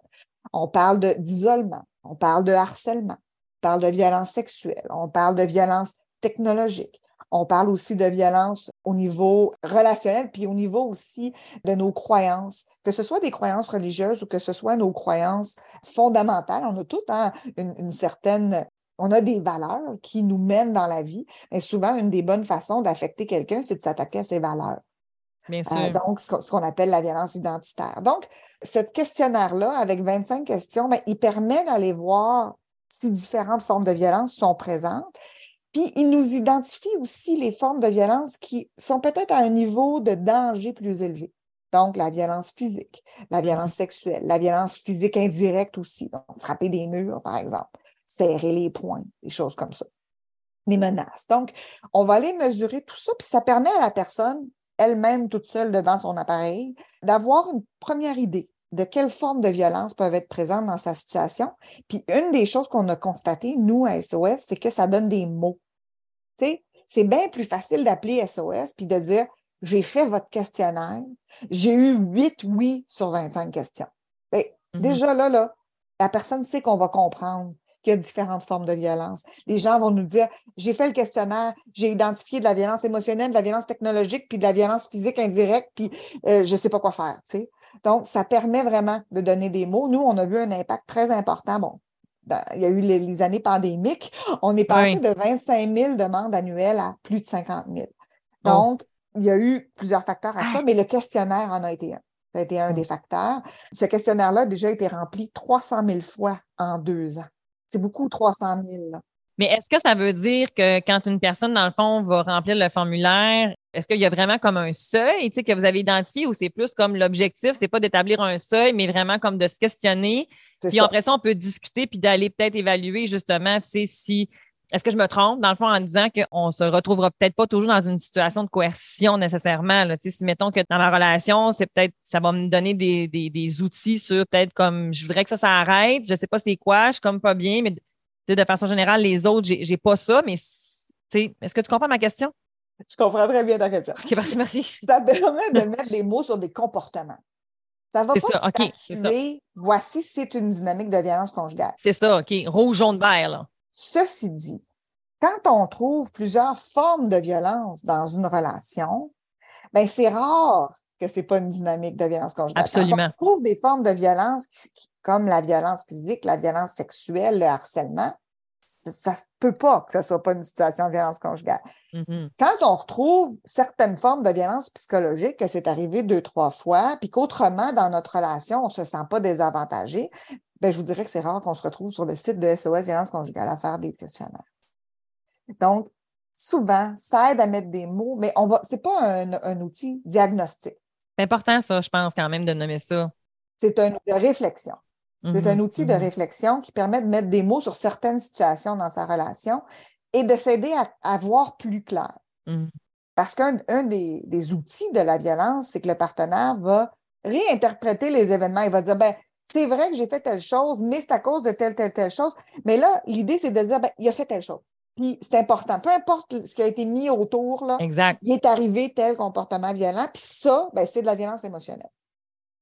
On parle d'isolement, on parle de harcèlement, on parle de violence sexuelle, on parle de violence technologique. On parle aussi de violence au niveau relationnel, puis au niveau aussi de nos croyances, que ce soit des croyances religieuses ou que ce soit nos croyances fondamentales. On a toutes hein, une, une certaine on a des valeurs qui nous mènent dans la vie, mais souvent, une des bonnes façons d'affecter quelqu'un, c'est de s'attaquer à ses valeurs. Bien sûr. Euh, donc, ce qu'on ce qu'on appelle la violence identitaire. Donc, ce questionnaire-là, avec 25 questions, ben, il permet d'aller voir si différentes formes de violence sont présentes. Puis, il nous identifie aussi les formes de violence qui sont peut-être à un niveau de danger plus élevé. Donc, la violence physique, la violence sexuelle, la violence physique indirecte aussi. Donc, frapper des murs, par exemple, serrer les poings, des choses comme ça. Des menaces. Donc, on va aller mesurer tout ça, puis ça permet à la personne, elle-même toute seule devant son appareil, d'avoir une première idée de quelles formes de violence peuvent être présentes dans sa situation. Puis une des choses qu'on a constatées, nous, à SOS, c'est que ça donne des mots. Tu sais, c'est bien plus facile d'appeler SOS puis de dire j'ai fait votre questionnaire, j'ai eu huit oui sur 25 questions. Ben, Mhm. Déjà là, là, la personne sait qu'on va comprendre qu'il y a différentes formes de violence. Les gens vont nous dire j'ai fait le questionnaire, j'ai identifié de la violence émotionnelle, de la violence technologique, puis de la violence physique indirecte, puis euh, je ne sais pas quoi faire. tu sais. Donc, ça permet vraiment de donner des mots. Nous, on a vu un impact très important. Bon, dans- il y a eu les, les années pandémiques. On est passé Oui. de 25 000 demandes annuelles à plus de 50 000. Oh. Donc, il y a eu plusieurs facteurs à ça, mais le questionnaire en a été un. Ça a été un des facteurs. Ce questionnaire-là a déjà été rempli 300 000 fois en deux ans. C'est beaucoup, 300 000. là. Mais est-ce que ça veut dire que quand une personne, dans le fond, va remplir le formulaire, est-ce qu'il y a vraiment comme un seuil que vous avez identifié ou c'est plus comme l'objectif, c'est pas d'établir un seuil, mais vraiment comme de se questionner? Puis ça. après ça, on peut discuter puis d'aller peut-être évaluer justement, tu sais, si. Est-ce que je me trompe, dans le fond, en disant qu'on se retrouvera peut-être pas toujours dans une situation de coercition nécessairement? Là? Si mettons que dans la relation, c'est peut-être ça va me donner des, des, des outils sur peut-être comme je voudrais que ça, ça arrête, je sais pas c'est quoi, je suis comme pas bien, mais de façon générale, les autres, j'ai pas ça, mais est-ce que tu comprends ma question? Je comprends très bien ta question. OK, merci, merci. Ça permet de mettre des mots sur des comportements. Ça va pas ça, statuer, voici c'est une dynamique de violence conjugale. C'est ça, OK. Rouge, jaune, vert, là. Ceci dit, quand on trouve plusieurs formes de violence dans une relation, ben c'est rare que ce n'est pas une dynamique de violence conjugale. Absolument. Quand on trouve des formes de violence comme la violence physique, la violence sexuelle, le harcèlement, ça ne peut pas que ce ne soit pas une situation de violence conjugale. Mhm. Quand on retrouve certaines formes de violence psychologique, que c'est arrivé deux, trois fois, puis qu'autrement, dans notre relation, on ne se sent pas désavantagé, ben, je vous dirais que c'est rare qu'on se retrouve sur le site de SOS Violence conjugale à faire des questionnaires. Donc, souvent, ça aide à mettre des mots, mais on va, c'est pas un, un outil diagnostique. C'est important, ça, je pense, quand même, de nommer ça. C'est un outil de réflexion. C'est un Mhm. outil de Mhm. réflexion qui permet de mettre des mots sur certaines situations dans sa relation et de s'aider à, à voir plus clair. Mhm. Parce qu'un un des, des outils de la violence, c'est que le partenaire va réinterpréter les événements. Il va dire, ben, c'est vrai que j'ai fait telle chose, mais c'est à cause de telle, telle, telle chose. Mais là, l'idée, c'est de dire, ben, il a fait telle chose. Puis c'est important. Peu importe ce qui a été mis autour, là, exact. il est arrivé tel comportement violent. Puis ça, ben, c'est de la violence émotionnelle.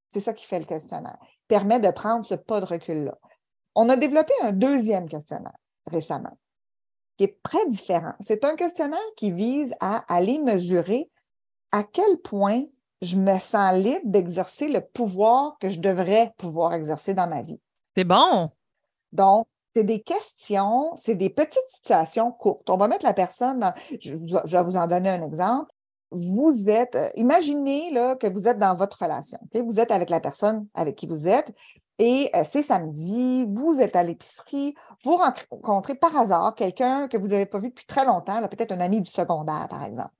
C'est ça qui fait le questionnaire. Permet de prendre ce pas de recul-là. On a développé un deuxième questionnaire récemment, qui est très différent. C'est un questionnaire qui vise à aller mesurer à quel point je me sens libre d'exercer le pouvoir que je devrais pouvoir exercer dans ma vie. C'est bon. Donc, c'est des questions, c'est des petites situations courtes. On va mettre la personne dans. Je, vais vous en donner un exemple. Vous êtes, euh, imaginez là, que vous êtes dans votre relation. Vous êtes avec la personne avec qui vous êtes et euh, c'est samedi, vous êtes à l'épicerie, vous rencontrez par hasard quelqu'un que vous n'avez pas vu depuis très longtemps, peut-être un ami du secondaire, par exemple.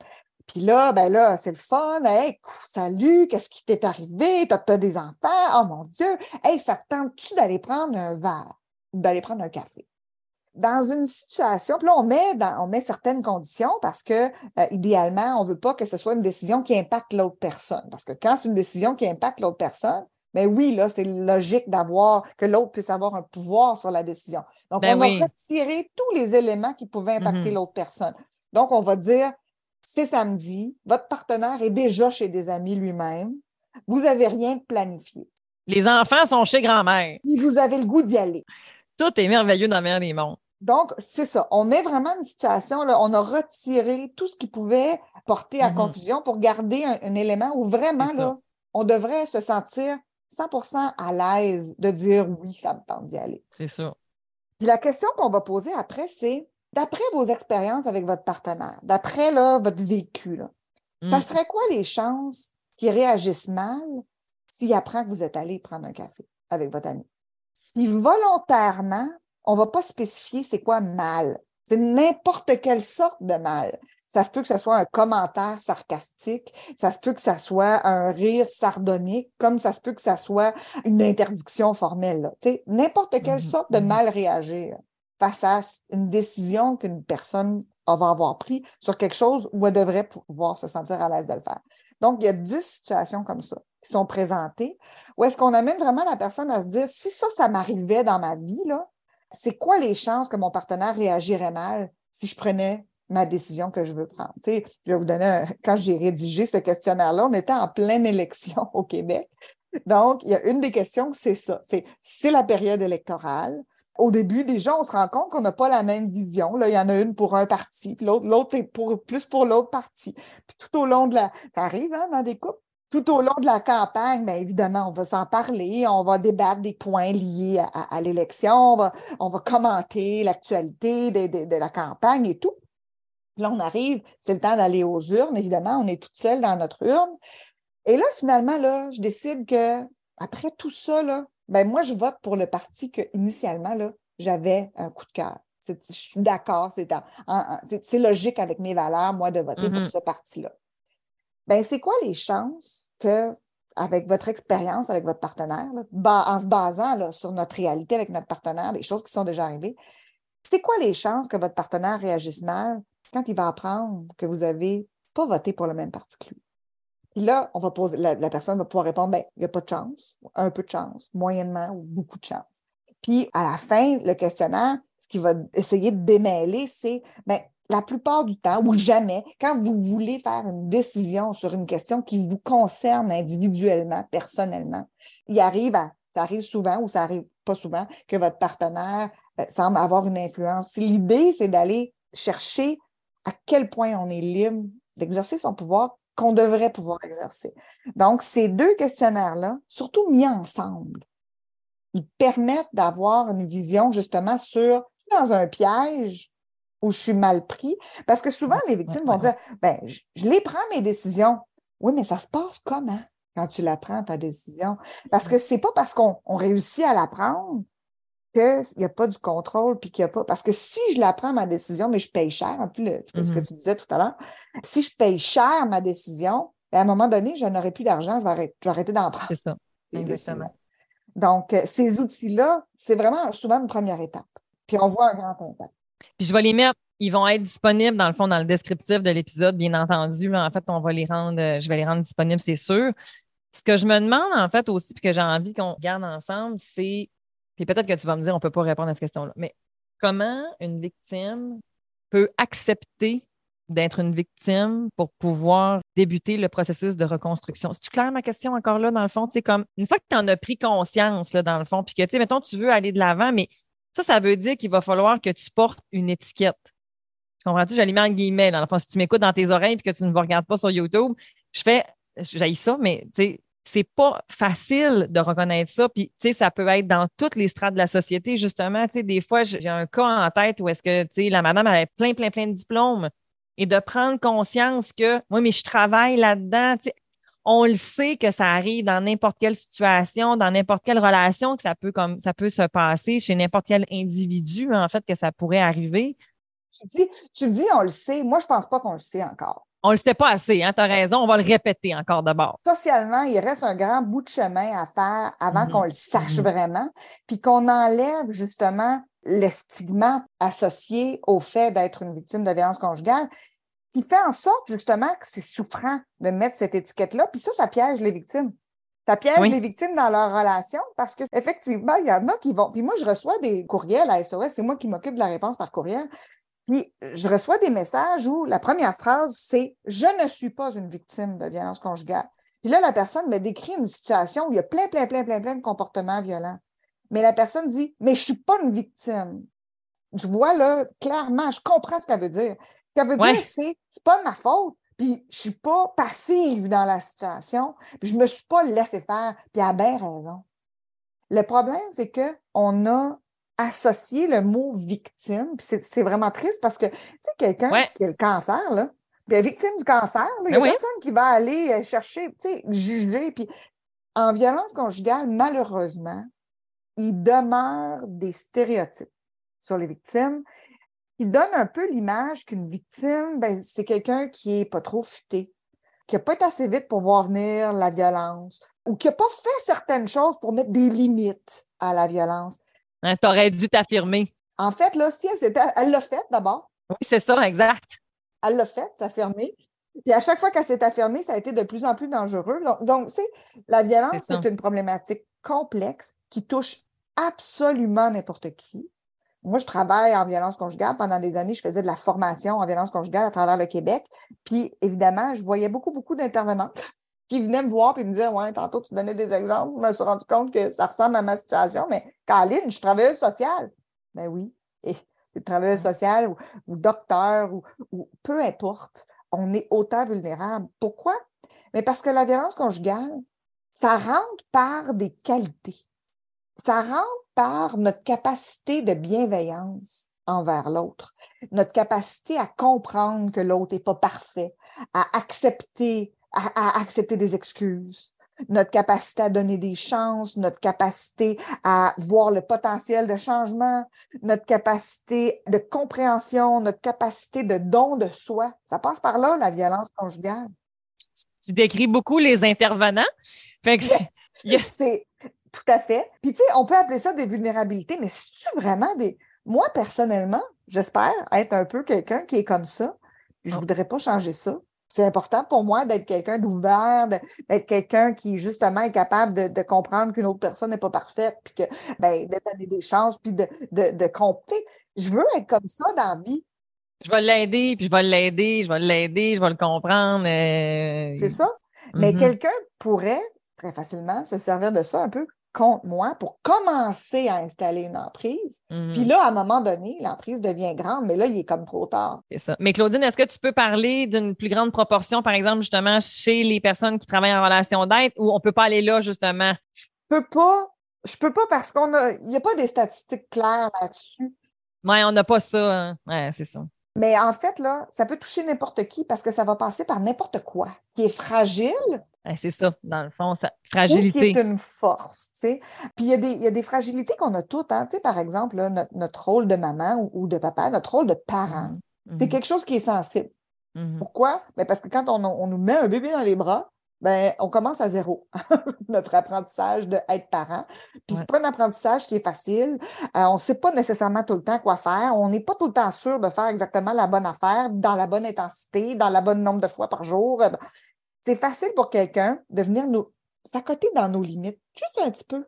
Puis là, ben là, c'est le fun. Hey, salut, qu'est-ce qui t'est arrivé? T'as as des enfants? Oh mon Dieu! Hey, ça te tente-tu d'aller prendre un verre ou d'aller prendre un café? Dans une situation, puis là, on met, on met certaines conditions parce que, euh, idéalement, on ne veut pas que ce soit une décision qui impacte l'autre personne. Parce que quand c'est une décision qui impacte l'autre personne, mais ben oui, là, c'est logique d'avoir que l'autre puisse avoir un pouvoir sur la décision. Donc, ben on va retirer tous les éléments qui pouvaient impacter Mhm. l'autre personne. Donc, on va dire, c'est samedi, votre partenaire est déjà chez des amis lui-même, vous n'avez rien de planifié. Les enfants sont chez grand-mère. Vous avez le goût d'y aller. Tout est merveilleux dans le meilleur des mondes. Donc, c'est ça. On met vraiment une situation, là, on a retiré tout ce qui pouvait porter à Mhm. confusion pour garder un, un élément où vraiment, là, on devrait se sentir 100% à l'aise de dire oui, ça me tente d'y aller. C'est ça. Puis la question qu'on va poser après, c'est d'après vos expériences avec votre partenaire, d'après là, votre vécu, là, ça Mm. serait quoi les chances qu'il réagisse mal s'il apprend que vous êtes allé prendre un café avec votre ami? Puis volontairement, on ne va pas spécifier c'est quoi mal. C'est n'importe quelle sorte de mal. Ça se peut que ce soit un commentaire sarcastique, ça se peut que ça soit un rire sardonique, comme ça se peut que ça soit une interdiction formelle. là. Tu sais, N'importe quelle Mhm, sorte de mhm. mal réagir face à une décision qu'une personne va avoir pris sur quelque chose où elle devrait pouvoir se sentir à l'aise de le faire. Donc, il y a 10 situations comme ça qui sont présentées où est-ce qu'on amène vraiment la personne à se dire si ça, ça m'arrivait dans ma vie, c'est quoi les chances que mon partenaire réagirait mal si je prenais ma décision que je veux prendre? Tu sais, je vais vous donner quand j'ai rédigé ce questionnaire-là, on était en pleine élection au Québec. Donc, il y a une des questions, c'est ça. C'est c'est la période électorale. Au début, déjà, on se rend compte qu'on n'a pas la même vision. Là, il y en a une pour un parti, puis l'autre, l'autre est pour, plus pour l'autre parti. Puis tout au long de la. Ça arrive hein, dans des couples? Tout au long de la campagne, bien évidemment, on va s'en parler, on va débattre des points liés à, l'élection, on va, commenter l'actualité de, la campagne et tout. Là, on arrive, c'est le temps d'aller aux urnes, évidemment, on est toute seule dans notre urne. Et là, finalement, là, je décide que après tout ça, ben moi, je vote pour le parti que initialement, là, j'avais un coup de cœur. Je suis d'accord, c'est logique avec mes valeurs, moi, de voter pour Mhm. ce parti-là. Ben, c'est quoi les chances que, avec votre expérience avec votre partenaire, là, en se basant là, sur notre réalité avec notre partenaire, des choses qui sont déjà arrivées, c'est quoi les chances que votre partenaire réagisse mal quand il va apprendre que vous n'avez pas voté pour le même parti que lui? Puis là, on va poser, la, personne va pouvoir répondre, ben, il n'y a pas de chance, un peu de chance, moyennement ou beaucoup de chance. Puis à la fin, le questionnaire, ce qu'il va essayer de démêler, c'est, ben, la plupart du temps ou jamais, quand vous voulez faire une décision sur une question qui vous concerne individuellement, personnellement, il arrive à, ça arrive souvent ou ça arrive pas souvent que votre partenaire euh, semble avoir une influence. L'idée, c'est d'aller chercher à quel point on est libre d'exercer son pouvoir qu'on devrait pouvoir exercer. Donc, ces deux questionnaires-là, surtout mis ensemble, ils permettent d'avoir une vision justement sur dans un piège où je suis mal pris. Parce que souvent, les victimes vont dire ben, je, je les prends mes décisions. Oui, mais ça se passe comment quand tu la prends, ta décision? Parce que c'est pas parce qu'on on réussit à la prendre qu'il n'y a pas du contrôle, puis qu'il n'y a pas. Parce que si je la prends, ma décision, mais je paye cher, un peu le- ce que Mhm. tu disais tout à l'heure, si je paye cher ma décision, à un moment donné, je n'aurai plus d'argent, je vais arrêter, je vais arrêter d'en prendre. C'est ça. Exactement. Donc, euh, ces outils-là, c'est vraiment souvent une première étape. Puis on voit un grand impact. Puis je vais les mettre, ils vont être disponibles dans le fond, dans le descriptif de l'épisode, bien entendu. en fait, on va les rendre, euh, je vais les rendre disponibles, c'est sûr. Ce que je me demande, en fait, aussi, puis que j'ai envie qu'on garde ensemble, c'est, puis peut-être que tu vas me dire, on ne peut pas répondre à cette question-là, mais comment une victime peut accepter d'être une victime pour pouvoir débuter le processus de reconstruction? C'est-tu clair ma question encore là, dans le fond? comme une fois que tu en as pris conscience, là, dans le fond, puis que, tu sais, mettons, tu veux aller de l'avant, mais ça, ça veut dire qu'il va falloir que tu portes une étiquette. Tu comprends-tu? J'allais en guillemets. Dans le fond, si tu m'écoutes dans tes oreilles et que tu ne me regardes pas sur YouTube, je fais, j'aille ça, mais tu sais, c'est pas facile de reconnaître ça. Puis, tu sais, ça peut être dans toutes les strates de la société, justement. Tu sais, des fois, j'ai un cas en tête où est-ce que, tu sais, la madame avait plein, plein, plein de diplômes et de prendre conscience que, oui, mais je travaille là-dedans. on le sait que ça arrive dans n'importe quelle situation, dans n'importe quelle relation, que ça peut, comme, ça peut se passer chez n'importe quel individu, en fait, que ça pourrait arriver. Tu dis, tu dis on le sait. Moi, je pense pas qu'on le sait encore. On ne le sait pas assez, hein, tu as raison, on va le répéter encore d'abord. Socialement, il reste un grand bout de chemin à faire avant mm-hmm. qu'on le sache mm-hmm. vraiment, puis qu'on enlève justement le stigmate associé au fait d'être une victime de violence conjugale, qui fait en sorte justement que c'est souffrant de mettre cette étiquette-là. Puis ça, ça piège les victimes. Ça piège les victimes dans leur relation parce qu'effectivement, il y en a qui vont. Puis moi, je reçois des courriels à SOS, c'est moi qui m'occupe de la réponse par courriel. Puis je reçois des messages où la première phrase, c'est Je ne suis pas une victime de violence conjugale. Puis là, la personne me décrit une situation où il y a plein, plein, plein, plein, plein de comportements violents. Mais la personne dit, mais je ne suis pas une victime. Je vois là clairement, je comprends ce qu'elle veut dire. Ce qu'elle veut dire, c'est, c'est pas de ma faute. Puis je suis pas passive dans la situation. Puis je me suis pas laissé faire. Puis elle a bien raison. Le problème, c'est qu'on a associé le mot victime. C'est, vraiment triste parce que, tu sais, quelqu'un qui a le cancer, là, puis est victime du cancer, il y a personne qui va aller euh, chercher, tu sais, juger. Puis en violence conjugale, malheureusement, il demeure des stéréotypes sur les victimes qui donnent un peu l'image qu'une victime, ben, c'est quelqu'un qui n'est pas trop futé, qui n'a pas été assez vite pour voir venir la violence ou qui n'a pas fait certaines choses pour mettre des limites à la violence. Hein, tu aurais dû t'affirmer. En fait, là, si elle elle l'a fait d'abord. Oui, c'est ça, exact. Elle l'a fait, s'affirmer. Puis à chaque fois qu'elle s'est affirmée, ça a été de plus en plus dangereux. Donc, donc la violence, c'est une problématique complexe qui touche absolument n'importe qui. Moi, je travaille en violence conjugale. Pendant des années, je faisais de la formation en violence conjugale à travers le Québec. Puis, évidemment, je voyais beaucoup, beaucoup d'intervenantes qui venaient me voir et me disaient Ouais, tantôt, tu donnais des exemples. Je me suis rendu compte que ça ressemble à ma situation. Mais, Caroline, je suis travailleuse sociale. Ben oui. Et travailleuse sociale ou, ou docteur ou, ou peu importe, on est autant vulnérable. Pourquoi? Mais parce que la violence conjugale, ça rentre par des qualités ça rentre par notre capacité de bienveillance envers l'autre, notre capacité à comprendre que l'autre n'est pas parfait, à accepter, à, accepter des excuses, notre capacité à donner des chances, notre capacité à voir le potentiel de changement, notre capacité de compréhension, notre capacité de don de soi. Ça passe par là, la violence conjugale. Tu décris beaucoup les intervenants. C'est tout à fait. Puis, tu sais, on peut appeler ça des vulnérabilités, mais c'est-tu vraiment des. Moi, personnellement, j'espère être un peu quelqu'un qui est comme ça. Je ne ah. voudrais pas changer ça. C'est important pour moi d'être quelqu'un d'ouvert, d'être quelqu'un qui, justement, est capable de, comprendre qu'une autre personne n'est pas parfaite, puis que, ben, de donner des chances, puis de, de, de compter. Je veux être comme ça dans la vie. Je vais l'aider, puis je vais l'aider, je vais l'aider, je vais le comprendre. Euh, C'est ça. Mais mm-hmm. quelqu'un pourrait très facilement se servir de ça un peu contre moi pour commencer à installer une emprise. Puis mhm. là, à un moment donné, l'emprise devient grande, mais là, il est comme trop tard. C'est ça. Mais Claudine, est-ce que tu peux parler d'une plus grande proportion, par exemple, justement, chez les personnes qui travaillent en relation d'aide ou on ne peut pas aller là, justement? Je peux pas. Je peux pas parce qu'on a. Il n'y a pas des statistiques claires là-dessus. Oui, on n'a pas ça. Hein. Oui, c'est ça. Mais en fait, là, ça peut toucher n'importe qui parce que ça va passer par n'importe quoi qui est fragile. C'est ça, dans le fond, ça, fragilité. qui est une force, tu sais. Puis il y, a des, il y a des fragilités qu'on a toutes, hein. tu sais, par exemple, notre, rôle de maman ou, de papa, notre rôle de parent. Mmh. C'est quelque chose qui est sensible. Mmh. Pourquoi? Ben, parce que quand on, on, nous met un bébé dans les bras, ben, on commence à zéro, notre apprentissage d'être parent. Puis c'est pas un apprentissage qui est facile. Euh, on ne sait pas nécessairement tout le temps quoi faire. On n'est pas tout le temps sûr de faire exactement la bonne affaire, dans la bonne intensité, dans la bonne nombre de fois par jour. C'est facile pour quelqu'un de venir nous s'accoter dans nos limites, juste un petit peu.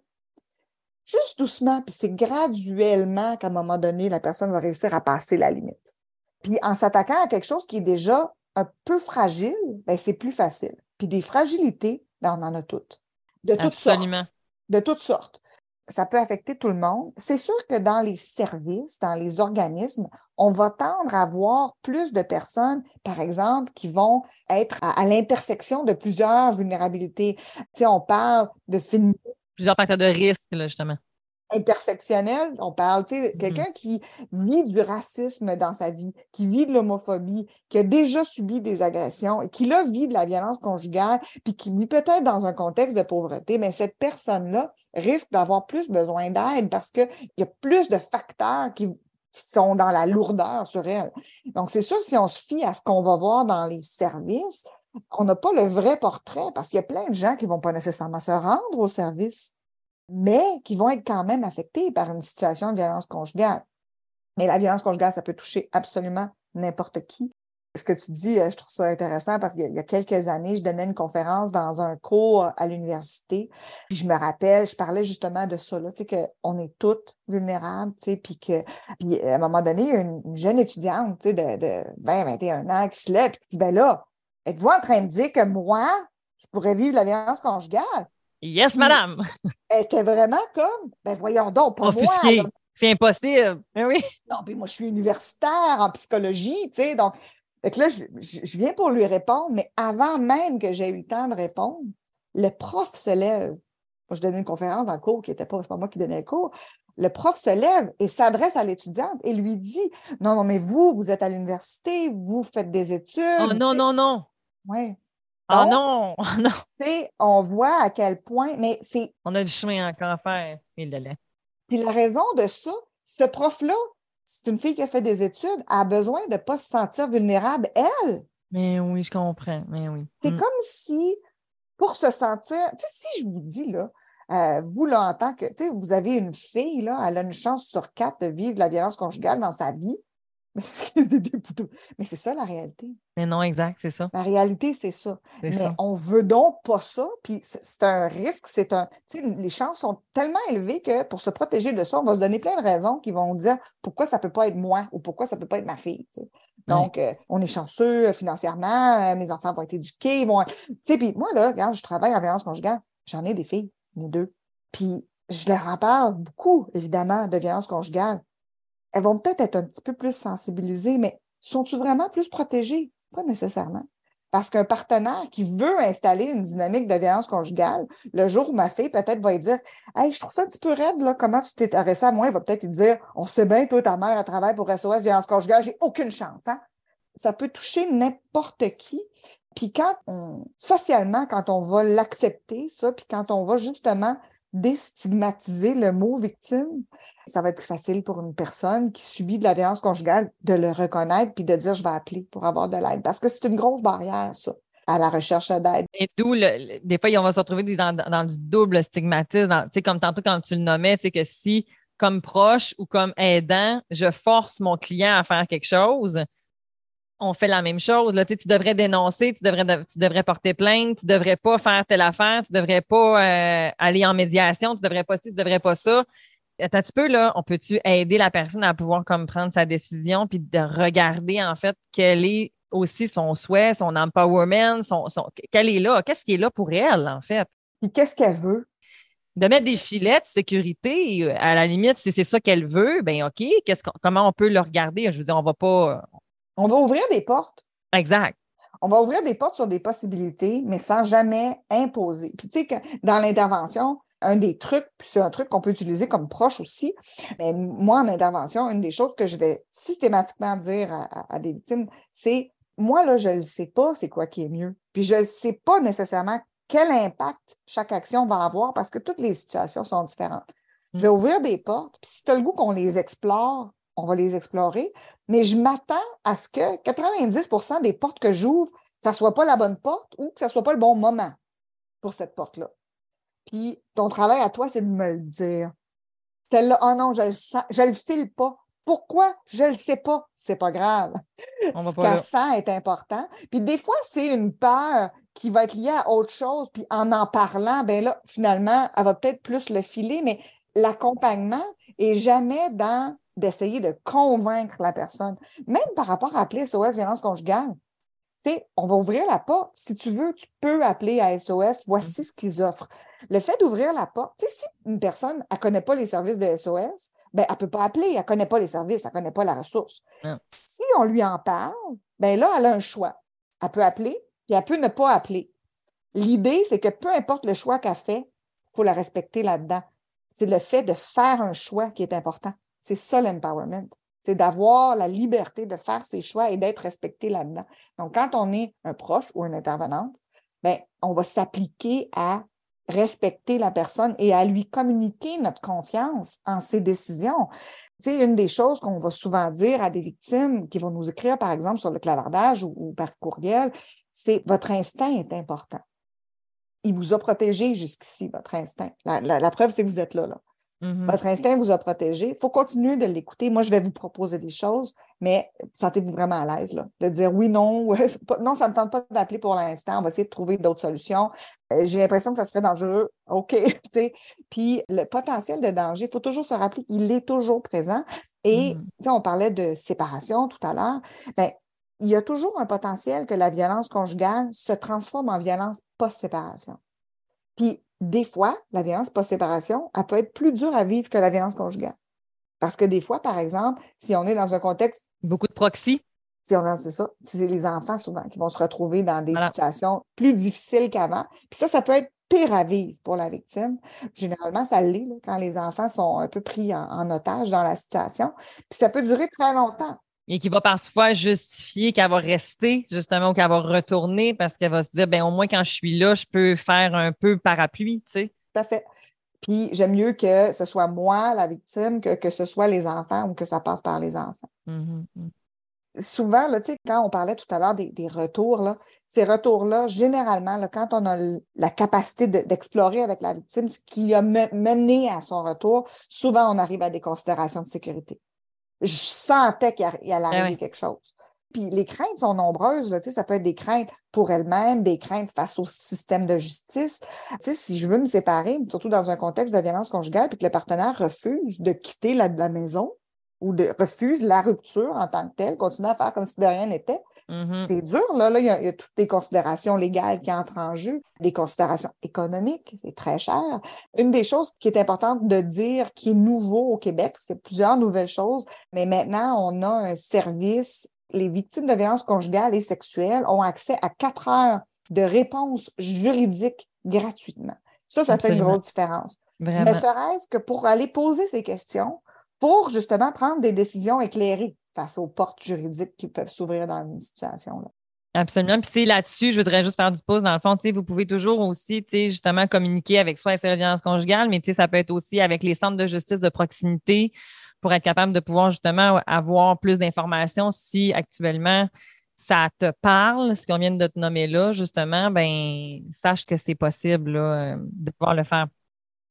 Juste doucement, puis c'est graduellement qu'à un moment donné, la personne va réussir à passer la limite. Puis en s'attaquant à quelque chose qui est déjà un peu fragile, ben, c'est plus facile. Puis des fragilités, ben, on en a toutes. De toutes Absolument. sortes. De toutes sortes. Ça peut affecter tout le monde. C'est sûr que dans les services, dans les organismes, on va tendre à voir plus de personnes, par exemple, qui vont être à, l'intersection de plusieurs vulnérabilités. Tu sais, on parle de Plusieurs facteurs de risque, là, justement intersectionnel. On parle, tu sais, mm-hmm. quelqu'un qui vit du racisme dans sa vie, qui vit de l'homophobie, qui a déjà subi des agressions, qui là vit de la violence conjugale, puis qui vit peut-être dans un contexte de pauvreté, mais cette personne-là risque d'avoir plus besoin d'aide parce qu'il y a plus de facteurs qui, sont dans la lourdeur sur elle. Donc, c'est sûr, si on se fie à ce qu'on va voir dans les services, on n'a pas le vrai portrait parce qu'il y a plein de gens qui ne vont pas nécessairement se rendre au service mais qui vont être quand même affectés par une situation de violence conjugale. Mais la violence conjugale, ça peut toucher absolument n'importe qui. Ce que tu dis, euh, je trouve ça intéressant parce qu'il y a quelques années, je donnais une conférence dans un cours à l'université. Puis je me rappelle, je parlais justement de ça, là, tu sais, qu'on est toutes vulnérables, tu sais, puis que, puis à un moment donné, il y a une, jeune étudiante, tu sais, de, de 20, 21 ans qui se lève et qui dit, ben là, êtes-vous en train de dire que moi, je pourrais vivre la violence conjugale? Yes, madame. Elle était vraiment comme, ben voyons donc, pas moi. C'est impossible. Ben oui. Non, puis moi, je suis universitaire en psychologie, tu sais, donc, là, je, viens pour lui répondre, mais avant même que j'aie eu le temps de répondre, le prof se lève. Moi, je donnais une conférence dans le cours qui n'était pas, pas moi qui donnais le cours. Le prof se lève et s'adresse à l'étudiante et lui dit Non, non, mais vous, vous êtes à l'université, vous faites des études. Oh non, non, non. Oui. Oh non, oh non. On voit à quel point, mais c'est. On a du chemin encore à faire. Il Puis la raison de ça, ce prof-là, c'est une fille qui a fait des études, a besoin de ne pas se sentir vulnérable, elle. Mais oui, je comprends. Mais oui. C'est mm. comme si, pour se sentir, tu sais, si je vous dis, là, euh, vous, là, en tant que, tu sais, vous avez une fille, là, elle a une chance sur quatre de vivre la violence conjugale dans sa vie. Mais c'est ça la réalité. Mais non, exact, c'est ça. La réalité, c'est ça. Mais on veut donc pas ça. Puis c'est un risque, c'est un. Les chances sont tellement élevées que pour se protéger de ça, on va se donner plein de raisons qui vont dire pourquoi ça ne peut pas être moi ou pourquoi ça ne peut pas être ma fille. Donc, euh, on est chanceux euh, financièrement, euh, mes enfants vont être éduqués, vont. Puis moi, là, regarde, je travaille en violence conjugale. J'en ai des filles, mes deux. Puis je leur en parle beaucoup, évidemment, de violence conjugale elles vont peut-être être un petit peu plus sensibilisées, mais sont-elles vraiment plus protégées? Pas nécessairement. Parce qu'un partenaire qui veut installer une dynamique de violence conjugale, le jour où ma fille peut-être va lui dire Hey, je trouve ça un petit peu raide, là, comment tu t'es arrêté à moi, il va peut-être lui dire On sait bien, toi, ta mère, elle travaille pour SOS violence conjugale, j'ai aucune chance. Hein? Ça peut toucher n'importe qui. Puis quand socialement, quand on va l'accepter, ça, puis quand on va justement déstigmatiser le mot victime, ça va être plus facile pour une personne qui subit de la violence conjugale de le reconnaître puis de dire je vais appeler pour avoir de l'aide. Parce que c'est une grosse barrière, ça, à la recherche d'aide. Et d'où, des fois, on va se retrouver dans, du double stigmatisme. comme tantôt quand tu le nommais, sais, que si, comme proche ou comme aidant, je force mon client à faire quelque chose, on fait la même chose. Là, tu, devrais dénoncer, tu devrais, tu devrais porter plainte, tu ne devrais pas faire telle affaire, tu ne devrais pas euh, aller en médiation, tu ne devrais pas ci, tu ne devrais pas ça. Un petit peu, là, on peut-tu aider la personne à pouvoir comme prendre sa décision puis de regarder en fait quel est aussi son souhait, son empowerment, son, son qu'elle est là, qu'est-ce qui est là pour elle, en fait? Puis qu'est-ce qu'elle veut? De mettre des filets de sécurité, à la limite, si c'est ça qu'elle veut, ben OK, qu'est-ce comment on peut le regarder? Je veux dire, on va pas, on va ouvrir des portes. Exact. On va ouvrir des portes sur des possibilités, mais sans jamais imposer. Puis, tu sais, dans l'intervention, un des trucs, puis c'est un truc qu'on peut utiliser comme proche aussi, mais moi, en intervention, une des choses que je vais systématiquement dire à, des victimes, c'est moi, là, je ne sais pas c'est quoi qui est mieux. Puis je ne sais pas nécessairement quel impact chaque action va avoir parce que toutes les situations sont différentes. Je vais mm. ouvrir des portes, puis si tu as le goût qu'on les explore, on va les explorer, mais je m'attends à ce que 90% des portes que j'ouvre, ça ne soit pas la bonne porte ou que ça ne soit pas le bon moment pour cette porte-là. Puis ton travail à toi, c'est de me le dire. Celle-là, oh non, je le sens, je le file pas. Pourquoi? Je ne le sais pas. C'est pas grave. On va Ce qu'elle sent est important. Puis des fois, c'est une peur qui va être liée à autre chose. Puis en en parlant, ben là, finalement, elle va peut-être plus le filer, mais l'accompagnement est jamais dans d'essayer de convaincre la personne. Même par rapport à appeler SOS violence conjugale. On va ouvrir la porte. Si tu veux, tu peux appeler à SOS. Voici ce qu'ils offrent. Le fait d'ouvrir la porte, si une personne ne connaît pas les services de SOS, ben, elle ne peut pas appeler, elle ne connaît pas les services, elle ne connaît pas la ressource. Si on lui en parle, ben là, elle a un choix. Elle peut appeler, puis elle peut ne pas appeler. L'idée, c'est que peu importe le choix qu'elle fait, il faut la respecter là-dedans. C'est le fait de faire un choix qui est important. C'est ça l'empowerment. C'est d'avoir la liberté de faire ses choix et d'être respecté là-dedans. Donc, quand on est un proche ou une intervenante, ben, on va s'appliquer à respecter la personne et à lui communiquer notre confiance en ses décisions. Tu une des choses qu'on va souvent dire à des victimes qui vont nous écrire, par exemple, sur le clavardage ou, par courriel, c'est votre instinct est important. Il vous a protégé jusqu'ici, votre instinct. La, la- la preuve, c'est que vous êtes là. là. Mhm. Votre instinct vous a protégé. Il faut continuer de l'écouter. Moi, je vais vous proposer des choses, mais sentez-vous vraiment à l'aise là, de dire oui, non, ouais, c'est pas- non, ça ne me tente pas d'appeler pour l'instant. On va essayer de trouver d'autres solutions. Euh, J'ai l'impression que ça serait dangereux. OK. Puis le potentiel de danger, il faut toujours se rappeler qu'il est toujours présent. Et sais, on parlait de séparation tout à l'heure. Ben, il y a toujours un potentiel que la violence conjugale se transforme en violence post-séparation. Puis, des fois, la violence post-séparation, elle peut être plus dure à vivre que la violence conjugale. Parce que des fois, par exemple, si on est dans un contexte, Beaucoup de proxy. si on c'est ça, c'est les enfants souvent qui vont se retrouver dans des Voilà. situations plus difficiles qu'avant. Puis ça, ça peut être pire à vivre pour la victime. Généralement, ça l'est quand les enfants sont un peu pris en, en otage dans la situation. Puis ça peut durer très longtemps. Et qui va parfois justifier qu'elle va rester, justement, ou qu'elle va retourner parce qu'elle va se dire, ben au moins quand je suis là, je peux faire un peu parapluie, tu sais. Tout à fait. Puis j'aime mieux que ce soit moi, la victime, que, que ce soit les enfants ou que ça passe par les enfants. Mhm, mhm. souvent, là, tu sais, quand on parlait tout à l'heure des, des retours, là, ces retours-là, généralement, là, quand on a la capacité de- d'explorer avec la victime ce qui a me- mené à son retour, souvent on arrive à des considérations de sécurité. Je sentais qu'il allait Ah arriver quelque chose. Puis les craintes sont nombreuses, là, tu sais, ça peut être des craintes pour elle-même, des craintes face au système de justice. Tu sais, si je veux me séparer, surtout dans un contexte de violence conjugale, puis que le partenaire refuse de quitter la, la maison ou de, refuse la rupture en tant que telle, continue à faire comme si de rien n'était, Mhm. c'est dur, là. Là, il y, a, il y a toutes des considérations légales qui entrent en jeu, des considérations économiques, c'est très cher. Une des choses qui est importante de dire, qui est nouveau au Québec, parce qu'il y a plusieurs nouvelles choses, mais maintenant, on a un service. Les victimes de violences conjugales et sexuelles ont accès à quatre heures de réponse juridique gratuitement. Ça, ça fait une grosse différence. Vraiment. Ne serait-ce que pour aller poser ces questions, pour justement prendre des décisions éclairées face aux portes juridiques qui peuvent s'ouvrir dans une situation. Là. Absolument. Puis c'est là-dessus, je voudrais juste faire du pause. Dans le fond, vous pouvez toujours aussi, justement, communiquer avec soit avec la violence conjugale, mais ça peut être aussi avec les centres de justice de proximité pour être capable de pouvoir justement avoir plus d'informations si actuellement ça te parle, ce qu'on vient de te nommer là, justement, ben sache que c'est possible là, euh, de pouvoir le faire.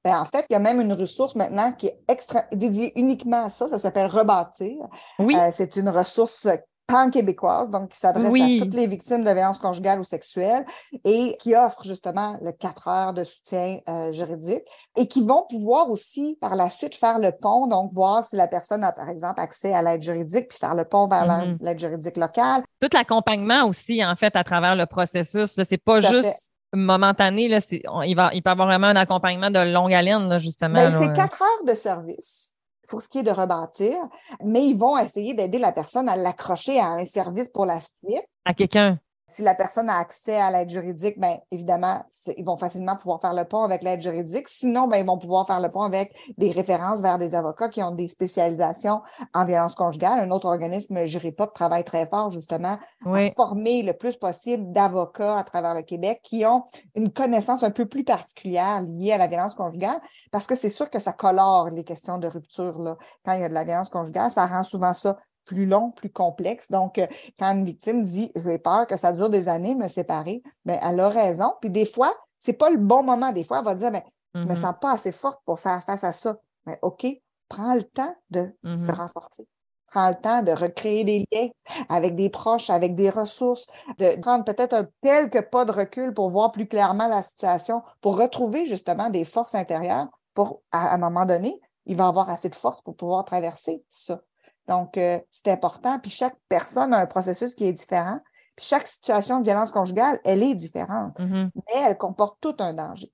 Ben, en fait, il y a même une ressource maintenant qui est extra dédiée uniquement à ça. Ça s'appelle Rebâtir. Oui, Euh, c'est une ressource pan-québécoise, donc qui s'adresse Oui. à toutes les victimes de violences conjugales ou sexuelles et qui offre justement le 4 heures de soutien euh, juridique et qui vont pouvoir aussi par la suite faire le pont, donc voir si la personne a par exemple accès à l'aide juridique puis faire le pont vers Mhm. l'aide juridique locale. tout l'accompagnement aussi, en fait, à travers le processus. C'est pas Tout juste. Momentané. Là, on- il, va, il peut avoir vraiment un accompagnement de longue haleine, là, justement. Ben, c'est quatre heures de service pour ce qui est de rebâtir, mais ils vont essayer d'aider la personne à l'accrocher à un service pour la suite. à quelqu'un. Si la personne a accès à l'aide juridique, bien évidemment, ils vont facilement pouvoir faire le pont avec l'aide juridique. Sinon, ben, ils vont pouvoir faire le pont avec des références vers des avocats qui ont des spécialisations en violence conjugale. Un autre organisme, Juripop, travaille très fort justement Oui. à former le plus possible d'avocats à travers le Québec qui ont une connaissance un peu plus particulière liée à la violence conjugale, parce que c'est sûr que ça colore les questions de rupture. Là. Quand il y a de la violence conjugale, ça rend souvent ça plus long, plus complexe. Donc, euh, quand une victime dit j'ai peur que ça dure des années, me séparer, bien, elle a raison. Puis des fois, c'est pas le bon moment. Des fois, elle va dire ben, je me Mhm, sens pas assez forte pour faire face à ça. Mais OK, prends le temps de te renforcer. prend le temps de recréer des liens avec des proches, avec des ressources, de prendre peut-être un quelques pas de recul pour voir plus clairement la situation, pour retrouver justement des forces intérieures pour, à un moment donné, il va avoir assez de force pour pouvoir traverser ça. Donc, euh, c'est important. Puis chaque personne a un processus qui est différent. Puis chaque situation de violence conjugale, elle est différente, Mhm. mais elle comporte tout un danger.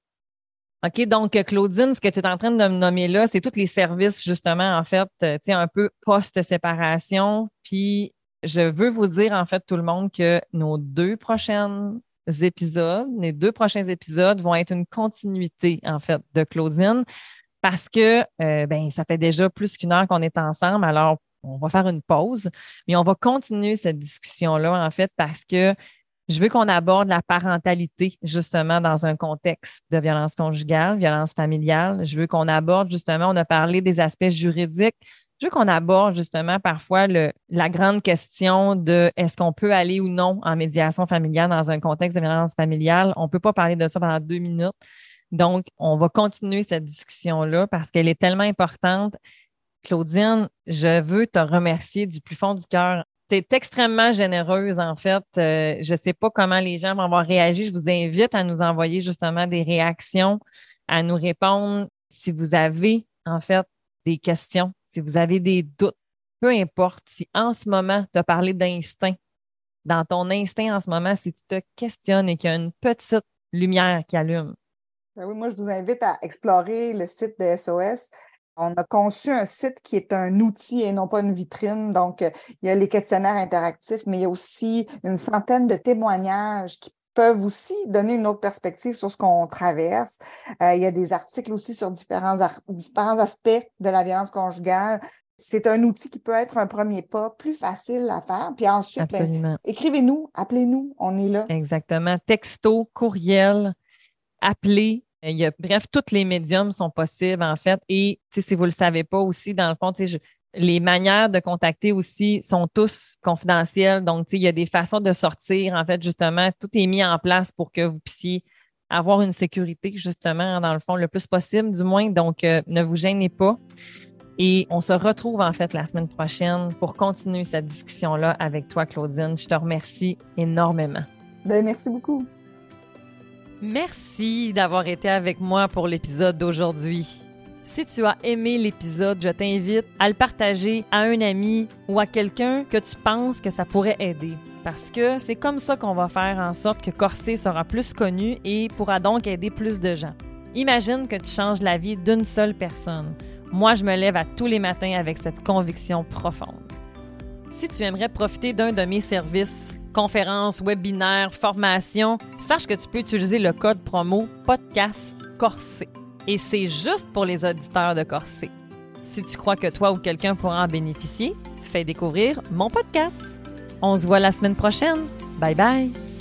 OK, donc Claudine, ce que tu es en train de me nommer là, c'est tous les services, justement, en fait, euh, tu sais, un peu post-séparation. Puis je veux vous dire, en fait, tout le monde, que nos deux prochains épisodes, les deux prochains épisodes vont être une continuité, en fait, de Claudine, parce que euh, ben, ça fait déjà plus qu'une heure qu'on est ensemble. Alors, on va faire une pause, mais on va continuer cette discussion-là, en fait, parce que je veux qu'on aborde la parentalité, justement, dans un contexte de violence conjugale, violence familiale. Je veux qu'on aborde, justement, on a parlé des aspects juridiques. Je veux qu'on aborde, justement, parfois la grande question de est-ce qu'on peut aller ou non en médiation familiale dans un contexte de violence familiale. On ne peut pas parler de ça pendant deux minutes. Donc, on va continuer cette discussion-là parce qu'elle est tellement importante. Claudine, je veux te remercier du plus fond du cœur tu es extrêmement généreuse, en fait. Euh, je ne sais pas comment les gens vont avoir réagi. Je vous invite à nous envoyer justement des réactions, à nous répondre si vous avez, en fait, des questions, si vous avez des doutes. Peu importe si en ce moment, tu as parlé d'instinct, dans ton instinct en ce moment, si tu te questionnes et qu'il y a une petite lumière qui allume. Ben oui, moi, je vous invite à explorer le site de SOS. On a conçu un site qui est un outil et non pas une vitrine. Donc, euh, il y a les questionnaires interactifs, mais il y a aussi une centaine de témoignages qui peuvent aussi donner une autre perspective sur ce qu'on traverse. Euh, il y a des articles aussi sur différents, différents aspects de la violence conjugale. C'est un outil qui peut être un premier pas plus facile à faire. Puis ensuite, ben, écrivez-nous, appelez-nous, on est là. Exactement. Texto, courriel, appelez, il y a, bref, tous les médiums sont possibles, en fait. Et si vous ne le savez pas aussi, dans le fond, les manières de contacter aussi sont tous confidentielles. Donc, il y a des façons de sortir. En fait, justement, tout est mis en place pour que vous puissiez avoir une sécurité, justement, dans le fond, le plus possible, du moins. Donc, euh, ne vous gênez pas. Et on se retrouve, en fait, la semaine prochaine pour continuer cette discussion-là avec toi, Claudine. Je te remercie énormément. Bien, merci beaucoup. Merci d'avoir été avec moi pour l'épisode d'aujourd'hui. Si tu as aimé l'épisode, je t'invite à le partager à un ami ou à quelqu'un que tu penses que ça pourrait aider. Parce que c'est comme ça qu'on va faire en sorte que Corsé sera plus connu et pourra donc aider plus de gens. Imagine que tu changes la vie d'une seule personne. Moi, je me lève à tous les matins avec cette conviction profonde. Si tu aimerais profiter d'un de mes services, conférences, webinaires, formations, sache que tu peux utiliser le code promo podcast Corsé. Et c'est juste pour les auditeurs de Corsé. Si tu crois que toi ou quelqu'un pourra en bénéficier, fais découvrir mon podcast. On se voit la semaine prochaine. Bye bye.